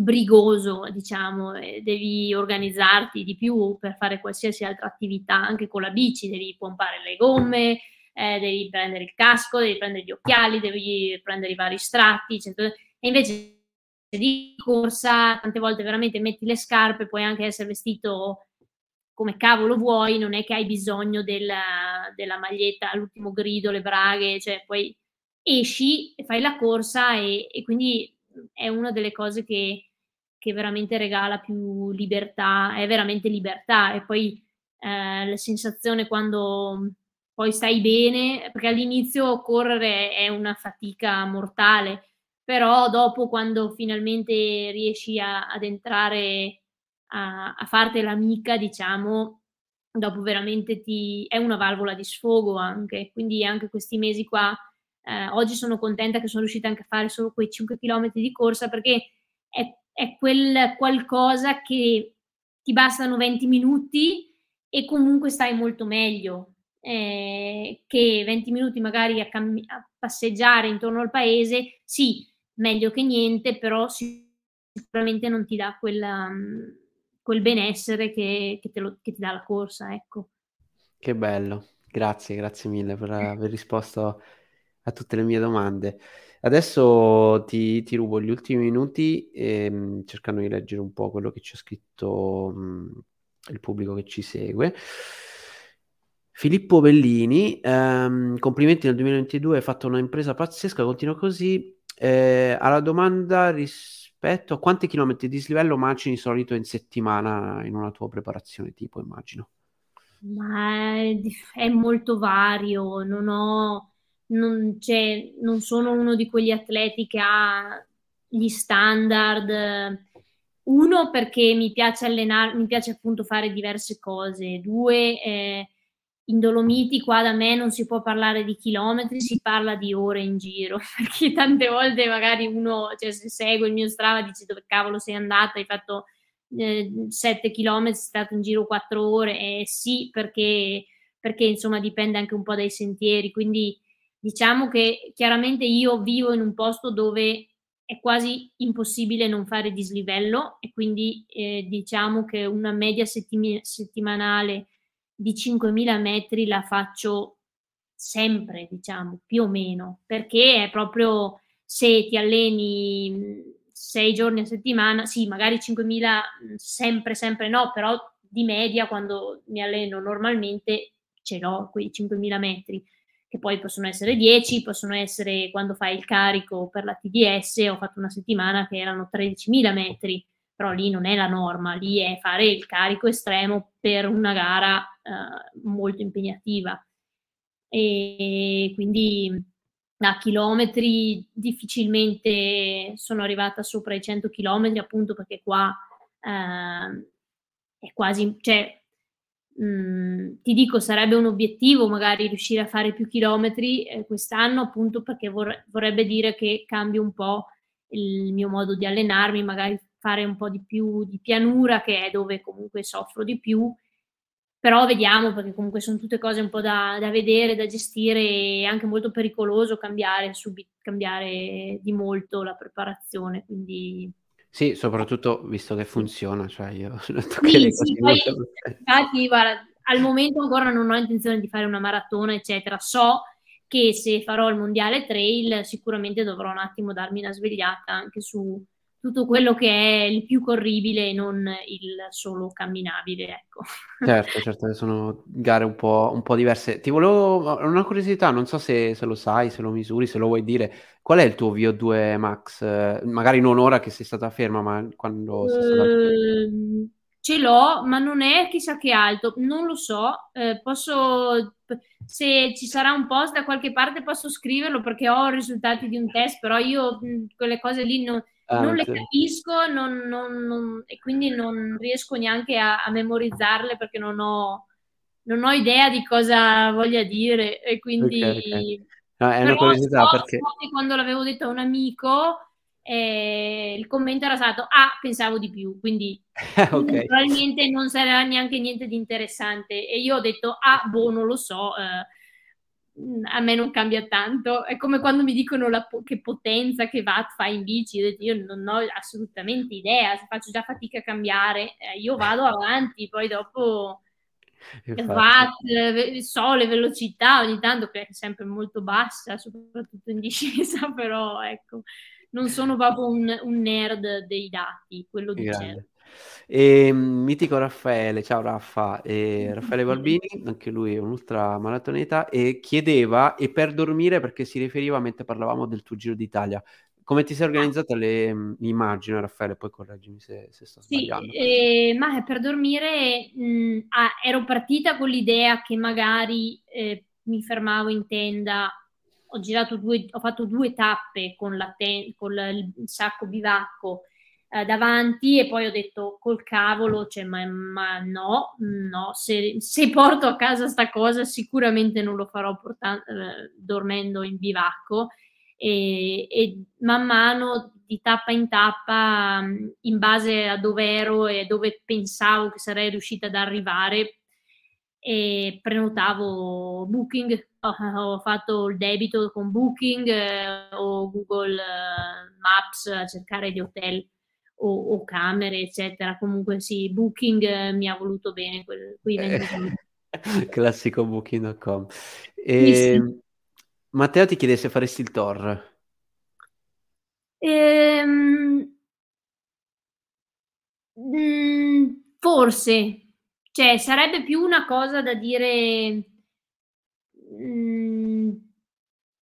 brigoso, diciamo, devi organizzarti di più per fare qualsiasi altra attività, anche con la bici, devi pompare le gomme, eh, devi prendere il casco, devi prendere gli occhiali, devi prendere i vari strati, eccetera. e invece di corsa tante volte veramente metti le scarpe, puoi anche essere vestito come cavolo vuoi, non è che hai bisogno della, della maglietta all'ultimo grido, le braghe, cioè poi esci e fai la corsa e, e quindi è una delle cose che che veramente regala più libertà, è veramente libertà. E poi eh, la sensazione quando poi stai bene, perché all'inizio correre è una fatica mortale, però dopo quando finalmente riesci a, ad entrare a, a farti l'amica, diciamo, dopo veramente ti è una valvola di sfogo anche, quindi anche questi mesi qua, eh, oggi sono contenta che sono riuscita anche a fare solo quei 5 km di corsa perché è è quel qualcosa che ti bastano 20 minuti e comunque stai molto meglio eh, che 20 minuti magari a, cam- a, passeggiare intorno al paese, sì, meglio che niente, però sicuramente non ti dà quella, um, quel benessere che, che, lo, che, ti dà la corsa, ecco. Che bello, grazie, grazie mille per aver risposto a tutte le mie domande. Adesso ti, ti rubo gli ultimi minuti ehm, cercando di leggere un po' quello che ci ha scritto mh, il pubblico che ci segue. Filippo Bellini, ehm, complimenti nel 2022, hai fatto un'impresa pazzesca, continua così. Eh, alla domanda rispetto a quanti chilometri di dislivello macini di solito in settimana in una tua preparazione tipo, immagino? Ma è, è molto vario, non ho non, non sono uno di quegli atleti che ha gli standard. Uno, perché mi piace allenare, mi piace appunto fare diverse cose. Due, eh, in Dolomiti qua da me non si può parlare di chilometri, si parla di ore in giro, perché tante volte magari uno, cioè se segue il mio Strava, dice dove cavolo sei andata, hai fatto eh, 7 km, è stato in giro 4 ore, eh, sì, perché, perché insomma dipende anche un po' dai sentieri, quindi diciamo che chiaramente io vivo in un posto dove è quasi impossibile non fare dislivello e quindi eh, diciamo che una media settimi- settimanale di 5.000 metri la faccio sempre, diciamo, più o meno, perché è proprio se ti alleni sei giorni a settimana, sì, magari 5.000 sempre, sempre no, però di media quando mi alleno normalmente ce l'ho quei 5.000 metri, che poi possono essere 10, possono essere quando fai il carico per la TDS, ho fatto una settimana che erano 13.000 metri, però lì non è la norma, lì è fare il carico estremo per una gara eh, molto impegnativa. E quindi a chilometri difficilmente sono arrivata sopra i 100 chilometri appunto perché qua eh, è quasi, cioè mh, mm, ti dico sarebbe un obiettivo magari riuscire a fare più chilometri eh, quest'anno appunto perché vor- vorrebbe dire che cambio un po' il mio modo di allenarmi, magari fare un po' di più di pianura che è dove comunque soffro di più. Però vediamo perché comunque sono tutte cose un po' da, da vedere, da gestire e anche molto pericoloso cambiare, subito, cambiare di molto la preparazione, quindi... Sì, soprattutto visto che funziona, cioè io ho detto che sì, sì, poi, infatti, guarda, al momento ancora non ho intenzione di fare una maratona, eccetera, so che se farò il mondiale trail sicuramente dovrò un attimo darmi una svegliata anche su, tutto quello che è il più corribile e non il solo camminabile, ecco. Certo, certo, sono gare un po', un po', diverse. Ti volevo una curiosità, non so se, se, lo sai, se lo misuri, se lo vuoi dire. Qual è il tuo VO2 max? Magari non ora che sei stata ferma, ma quando sei stata... Uh, ce l'ho, ma non è chissà che alto, non lo so. Eh, posso, se ci sarà un post da qualche parte, posso scriverlo perché ho i risultati di un test, però io quelle cose lì non non le capisco non, non, non, e quindi non riesco neanche a, a memorizzarle perché non ho, non ho, idea di cosa voglia dire e quindi okay, okay. No, è una curiosità so, perché quando l'avevo detto a un amico eh, il commento era stato ah pensavo di più quindi okay. probabilmente non sarà neanche niente di interessante e io ho detto ah boh non lo so eh, a me non cambia tanto. È come quando mi dicono la, che potenza che watt fa in bici, io non ho assolutamente idea, faccio già fatica a cambiare, eh, io vado avanti, poi dopo watt, so le velocità ogni tanto che è sempre molto bassa, soprattutto in discesa, però ecco, non sono proprio un, un nerd dei dati, quello di certo. E, ehm, mitico Raffaele, ciao Raffa, e Raffaele Balbini, anche lui è un ultra maratoneta, e chiedeva, e per dormire, perché si riferiva mentre parlavamo del tuo Giro d'Italia, come ti sei organizzata le mh, immagini, Raffaele? Poi correggimi se, se sto sbagliando. Sì, eh, ma per dormire mh, ah, ero partita con l'idea che magari eh, mi fermavo in tenda. Ho girato due, ho fatto due tappe con, la ten- con il sacco bivacco eh, davanti e poi ho detto col cavolo, cioè, ma, ma no, no, se, se, porto a casa sta cosa sicuramente non lo farò portando, eh, dormendo in bivacco. E, e, man mano di tappa in tappa, in base a dove ero e dove pensavo che sarei riuscita ad arrivare, e prenotavo Booking, ho, fatto il debito con Booking eh, o Google eh, Maps a cercare gli hotel o, o camere, eccetera. Comunque sì, Booking eh, mi ha voluto bene quel, quei 20 eh, Classico booking.com. E... Sì, sì. Matteo ti chiede se faresti il Tor. Ehm... Mm, forse, cioè sarebbe più una cosa da dire... Mm,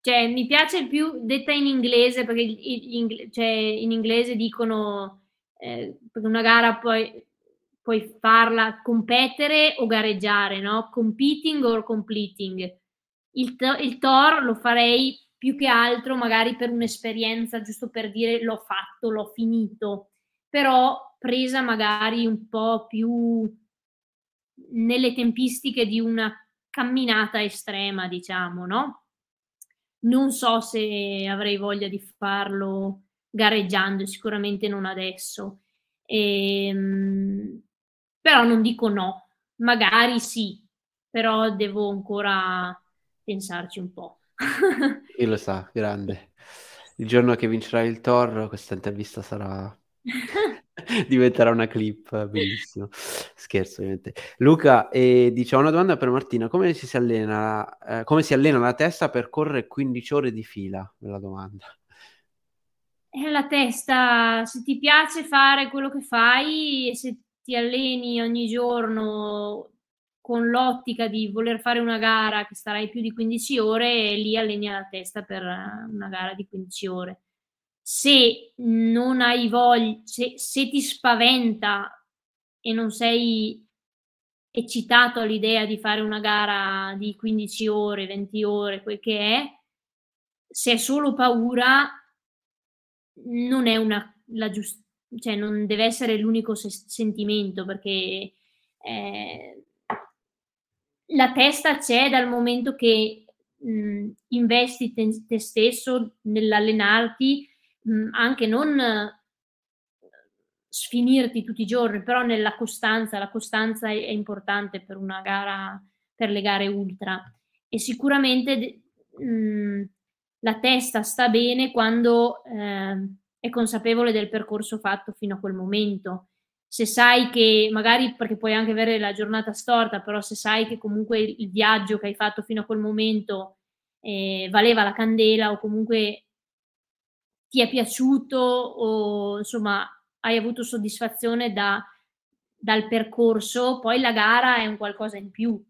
cioè, mi piace più detta in inglese perché in, cioè, in inglese dicono eh, una gara poi puoi farla competere o gareggiare, no? Competing or completing. Il, il Tor lo farei più che altro magari per un'esperienza, giusto per dire l'ho fatto, l'ho finito, però presa magari un po' più nelle tempistiche di una camminata estrema, diciamo, no? Non so se avrei voglia di farlo gareggiando, sicuramente non adesso. E, ehm, però non dico no, magari sì, però devo ancora pensarci un po'. Chi lo sa, grande. Il giorno che vincerà il Thor, questa intervista sarà diventerà una clip bellissima. Scherzo, ovviamente. Luca, eh, dice, una domanda per Martina, come si allena, eh, come si allena la testa per correre 15 ore di fila? Bella domanda. La testa, se ti piace fare quello che fai, se ti alleni ogni giorno con l'ottica di voler fare una gara che starai più di 15 ore, lì alleni la testa per una gara di 15 ore. Se non hai voglia, se, se ti spaventa e non sei eccitato all'idea di fare una gara di 15 ore, 20 ore, quel che è, se è solo paura, non è una, la giust- cioè non deve essere l'unico se- sentimento perché eh, la testa c'è dal momento che mh, investi te, te stesso nell'allenarti mh, anche non sfinirti tutti i giorni, però nella costanza, la costanza è, è importante per una gara, per le gare ultra. E sicuramente mh, la testa sta bene quando eh, è consapevole del percorso fatto fino a quel momento. Se sai che magari perché puoi anche avere la giornata storta, però se sai che comunque il viaggio che hai fatto fino a quel momento eh, valeva la candela o comunque ti è piaciuto o insomma hai avuto soddisfazione da, dal percorso, poi la gara è un qualcosa in più.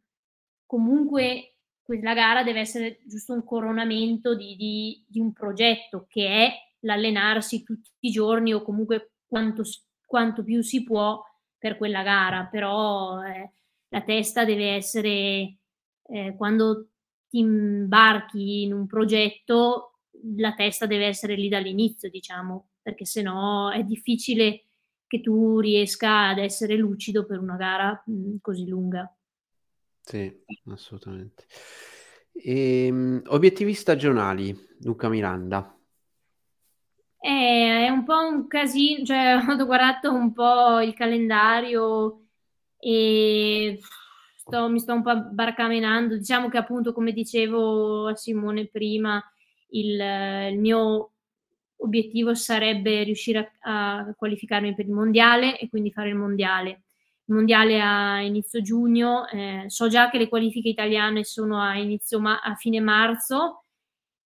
Comunque la gara deve essere giusto un coronamento di, di, di un progetto che è l'allenarsi tutti i giorni o comunque quanto, quanto più si può per quella gara, però eh, la testa deve essere eh, quando ti imbarchi in un progetto la testa deve essere lì dall'inizio, diciamo, perché sennò è difficile che tu riesca ad essere lucido per una gara mh, mm, così lunga. Sì, assolutamente. E, um, obiettivi stagionali, Luca Miranda. Eh, è un po' un casino, cioè ho guardato un po' il calendario e sto, mi sto un po' barcamenando. Diciamo che appunto, come dicevo a Simone prima, il, il mio obiettivo sarebbe riuscire a, a, qualificarmi per il mondiale e quindi fare il mondiale. Mondiale a inizio giugno, eh, so già che le qualifiche italiane sono a, inizio ma- a fine marzo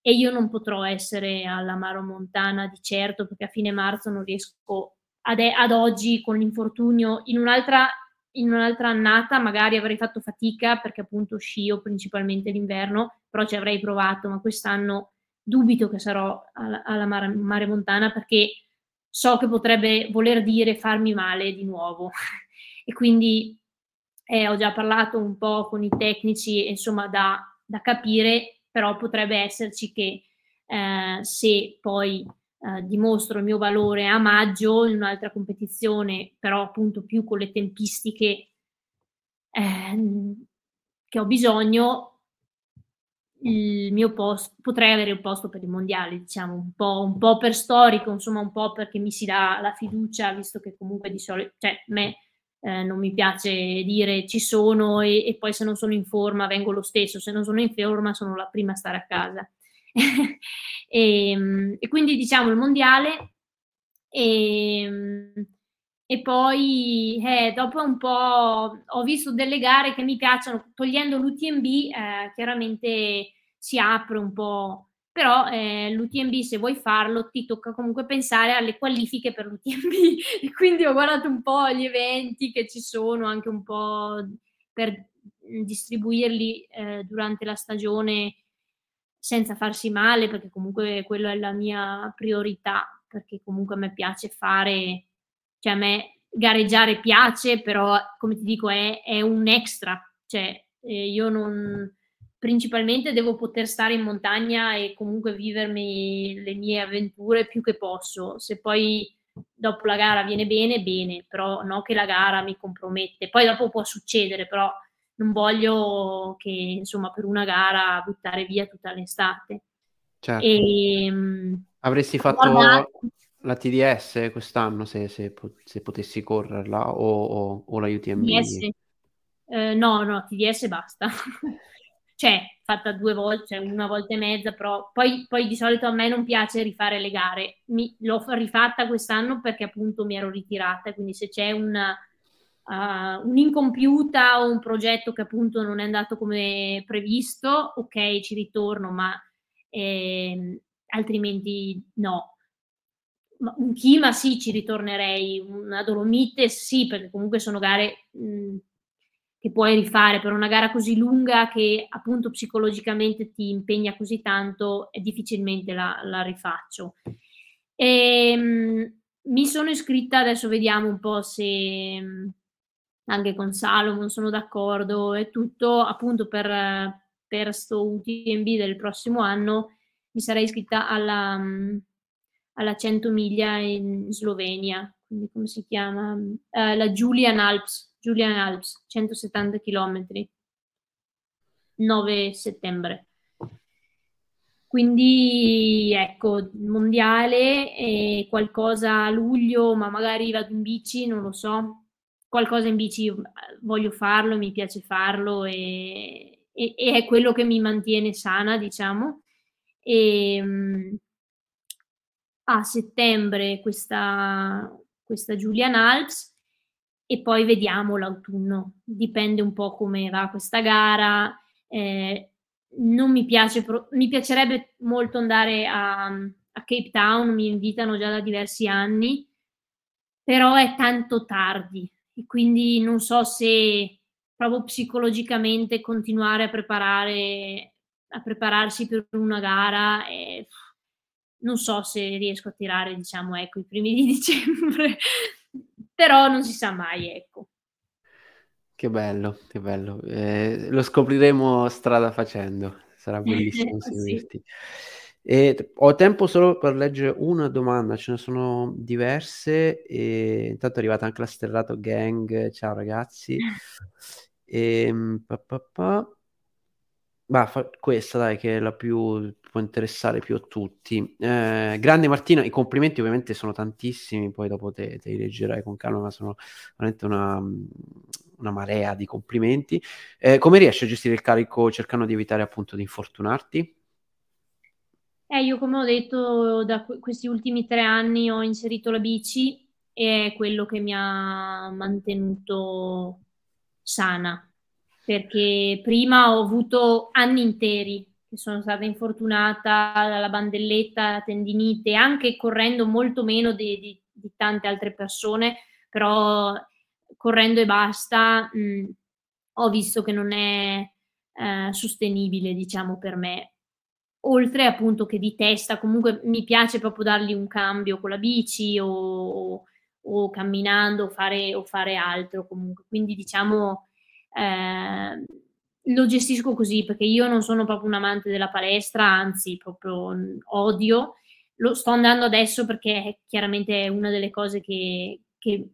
e io non potrò essere alla Maro Montana di certo perché a fine marzo non riesco ad, ad oggi con l'infortunio in un'altra, in un'altra annata magari avrei fatto fatica perché appunto scio principalmente l'inverno però ci avrei provato ma quest'anno dubito che sarò alla, alla mare, mare, Montana perché so che potrebbe voler dire farmi male di nuovo. E quindi eh, ho già parlato un po' con i tecnici, insomma, da, da capire, però potrebbe esserci che eh, se poi eh, dimostro il mio valore a maggio in un'altra competizione, però appunto più con le tempistiche ehm, che ho bisogno, il mio posto, potrei avere un posto per i mondiali, diciamo, un po', un po', per storico, insomma, un po' perché mi si dà la fiducia, visto che comunque di solito, cioè, me eh, non mi piace dire ci sono e, e, poi se non sono in forma vengo lo stesso, se non sono in forma sono la prima a stare a casa. e, ehm, e, quindi diciamo il mondiale e, ehm, e poi eh, dopo un po' ho visto delle gare che mi piacciono, togliendo l'UTMB eh, chiaramente si apre un po', però eh, l'UTMB se vuoi farlo ti tocca comunque pensare alle qualifiche per l'UTMB quindi ho guardato un po' gli eventi che ci sono, anche un po' per distribuirli eh, durante la stagione senza farsi male, perché comunque quella è la mia priorità, perché comunque a me piace fare cioè a me gareggiare piace, però come ti dico è, è un extra, cioè eh, io non principalmente devo poter stare in montagna e comunque vivermi le mie avventure più che posso. Se poi dopo la gara viene bene, bene, però no che la gara mi compromette. Poi dopo può succedere, però non voglio che insomma per una gara buttare via tutta l'estate. Certo. E, ehm, Avresti fatto guardato la TDS quest'anno se, se, se potessi correrla o, o, o la UTMB? TDS? Eh, no, no, TDS basta. cioè, fatta due volte, cioè una volta e mezza, però poi, poi, di solito a me non piace rifare le gare. Mi, l'ho rifatta quest'anno perché appunto mi ero ritirata, quindi se c'è una, uh, un'incompiuta o un progetto che appunto non è andato come previsto, ok, ci ritorno, ma eh, altrimenti no. Un Kima sì, ci ritornerei, una Dolomite sì, perché comunque sono gare mh, che puoi rifare per una gara così lunga che appunto psicologicamente ti impegna così tanto difficilmente la, la rifaccio. E, mh, mi sono iscritta, adesso vediamo un po' se anche con Salomon sono d'accordo e tutto, appunto per, per sto UTMB del prossimo anno mi sarei iscritta alla, alla 100 miglia in Slovenia, quindi come si chiama? Uh, la Julian Alps, Julian Alps, 170 km, 9 settembre. Quindi ecco, mondiale e qualcosa a luglio, ma magari vado in bici, non lo so. Qualcosa in bici voglio farlo, mi piace farlo e, e, e è quello che mi mantiene sana, diciamo. E, ehm, a settembre questa, questa Julian Alps e poi vediamo l'autunno. Dipende un po' come va questa gara. Eh, non mi piace, mi piacerebbe molto andare a, a, Cape Town, mi invitano già da diversi anni, però è tanto tardi e quindi non so se proprio psicologicamente continuare a preparare a prepararsi per una gara e non so se riesco a tirare, diciamo, ecco, i primi di dicembre, però non si sa mai, ecco. Che bello, che bello. Eh, lo scopriremo strada facendo, sarà bellissimo seguirti. E ho tempo solo per leggere una domanda, ce ne sono diverse. E intanto è arrivata anche la Sterrato Gang. Ciao ragazzi. E, ehm, pa, pa, pa. Bah, fa- questa dai, che è la più può interessare più a tutti. Eh, grande Martina, i complimenti ovviamente sono tantissimi, poi dopo te, te li leggerai con calma, ma sono veramente una, una marea di complimenti. Eh, come riesci a gestire il carico cercando di evitare appunto di infortunarti? Eh, io come ho detto, da questi ultimi tre anni ho inserito la bici e è quello che mi ha mantenuto sana perché prima ho avuto anni interi che sono stata infortunata dalla bandelletta, tendinite, anche correndo molto meno di, di, di tante altre persone, però correndo e basta mh, mm, ho visto che non è eh, sostenibile, diciamo, per me. Oltre appunto che di testa, comunque mi piace proprio dargli un cambio con la bici o, o camminando o fare, o fare altro comunque. Quindi diciamo eh, lo gestisco così perché io non sono proprio un amante della palestra, anzi proprio odio. Lo sto andando adesso perché chiaramente è una delle cose che, che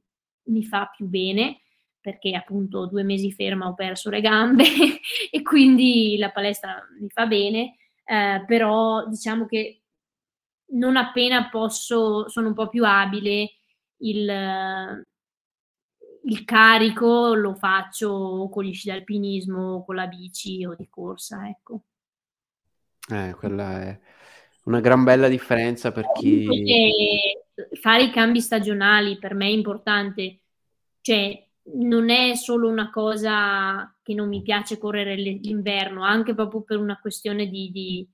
mi fa più bene perché appunto due mesi ferma ho perso le gambe e quindi la palestra mi fa bene, eh, però diciamo che non appena posso, sono un po' più abile, il, il carico lo faccio con gli sci d'alpinismo, con la bici o di corsa, ecco. Eh, quella è una gran bella differenza per chi... Fare i cambi stagionali per me è importante, cioè non è solo una cosa che non mi piace correre l'inverno, anche proprio per una questione di, di,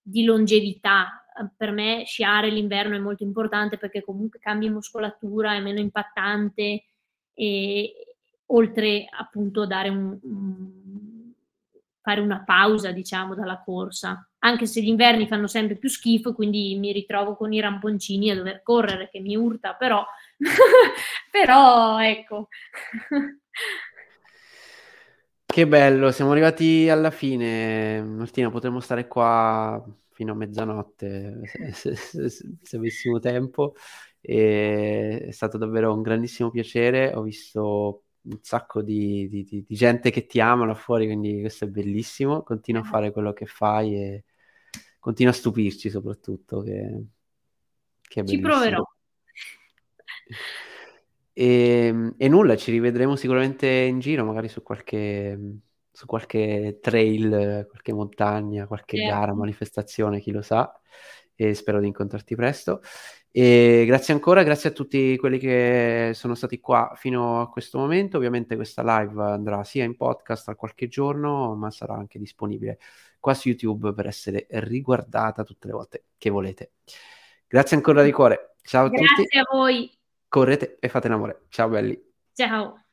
di longevità. Per me sciare l'inverno è molto importante perché comunque cambi muscolatura, è meno impattante, e oltre appunto a dare un, fare una pausa diciamo dalla corsa. Anche se gli inverni fanno sempre più schifo quindi mi ritrovo con i ramponcini a dover correre che mi urta però però ecco. Che bello siamo arrivati alla fine. Martina potremmo stare qua fino a mezzanotte se, se, se, se avessimo tempo e è stato davvero un grandissimo piacere. Ho visto un sacco di, di, di, di gente che ti ama là fuori, quindi questo è bellissimo. Continua a fare quello che fai e continua a stupirci soprattutto, che, che è Ci proverò. E, e, nulla, ci rivedremo sicuramente in giro, magari su qualche, su qualche trail, qualche montagna, qualche certo. gara, manifestazione, chi lo sa. E spero di incontrarti presto. E grazie ancora, grazie a tutti quelli che sono stati qua fino a questo momento. Ovviamente questa live andrà sia in podcast a qualche giorno, ma sarà anche disponibile qua su YouTube per essere riguardata tutte le volte che volete. Grazie ancora di cuore. Ciao a grazie tutti. Grazie a voi. Correte e fate l'amore. Ciao belli. Ciao.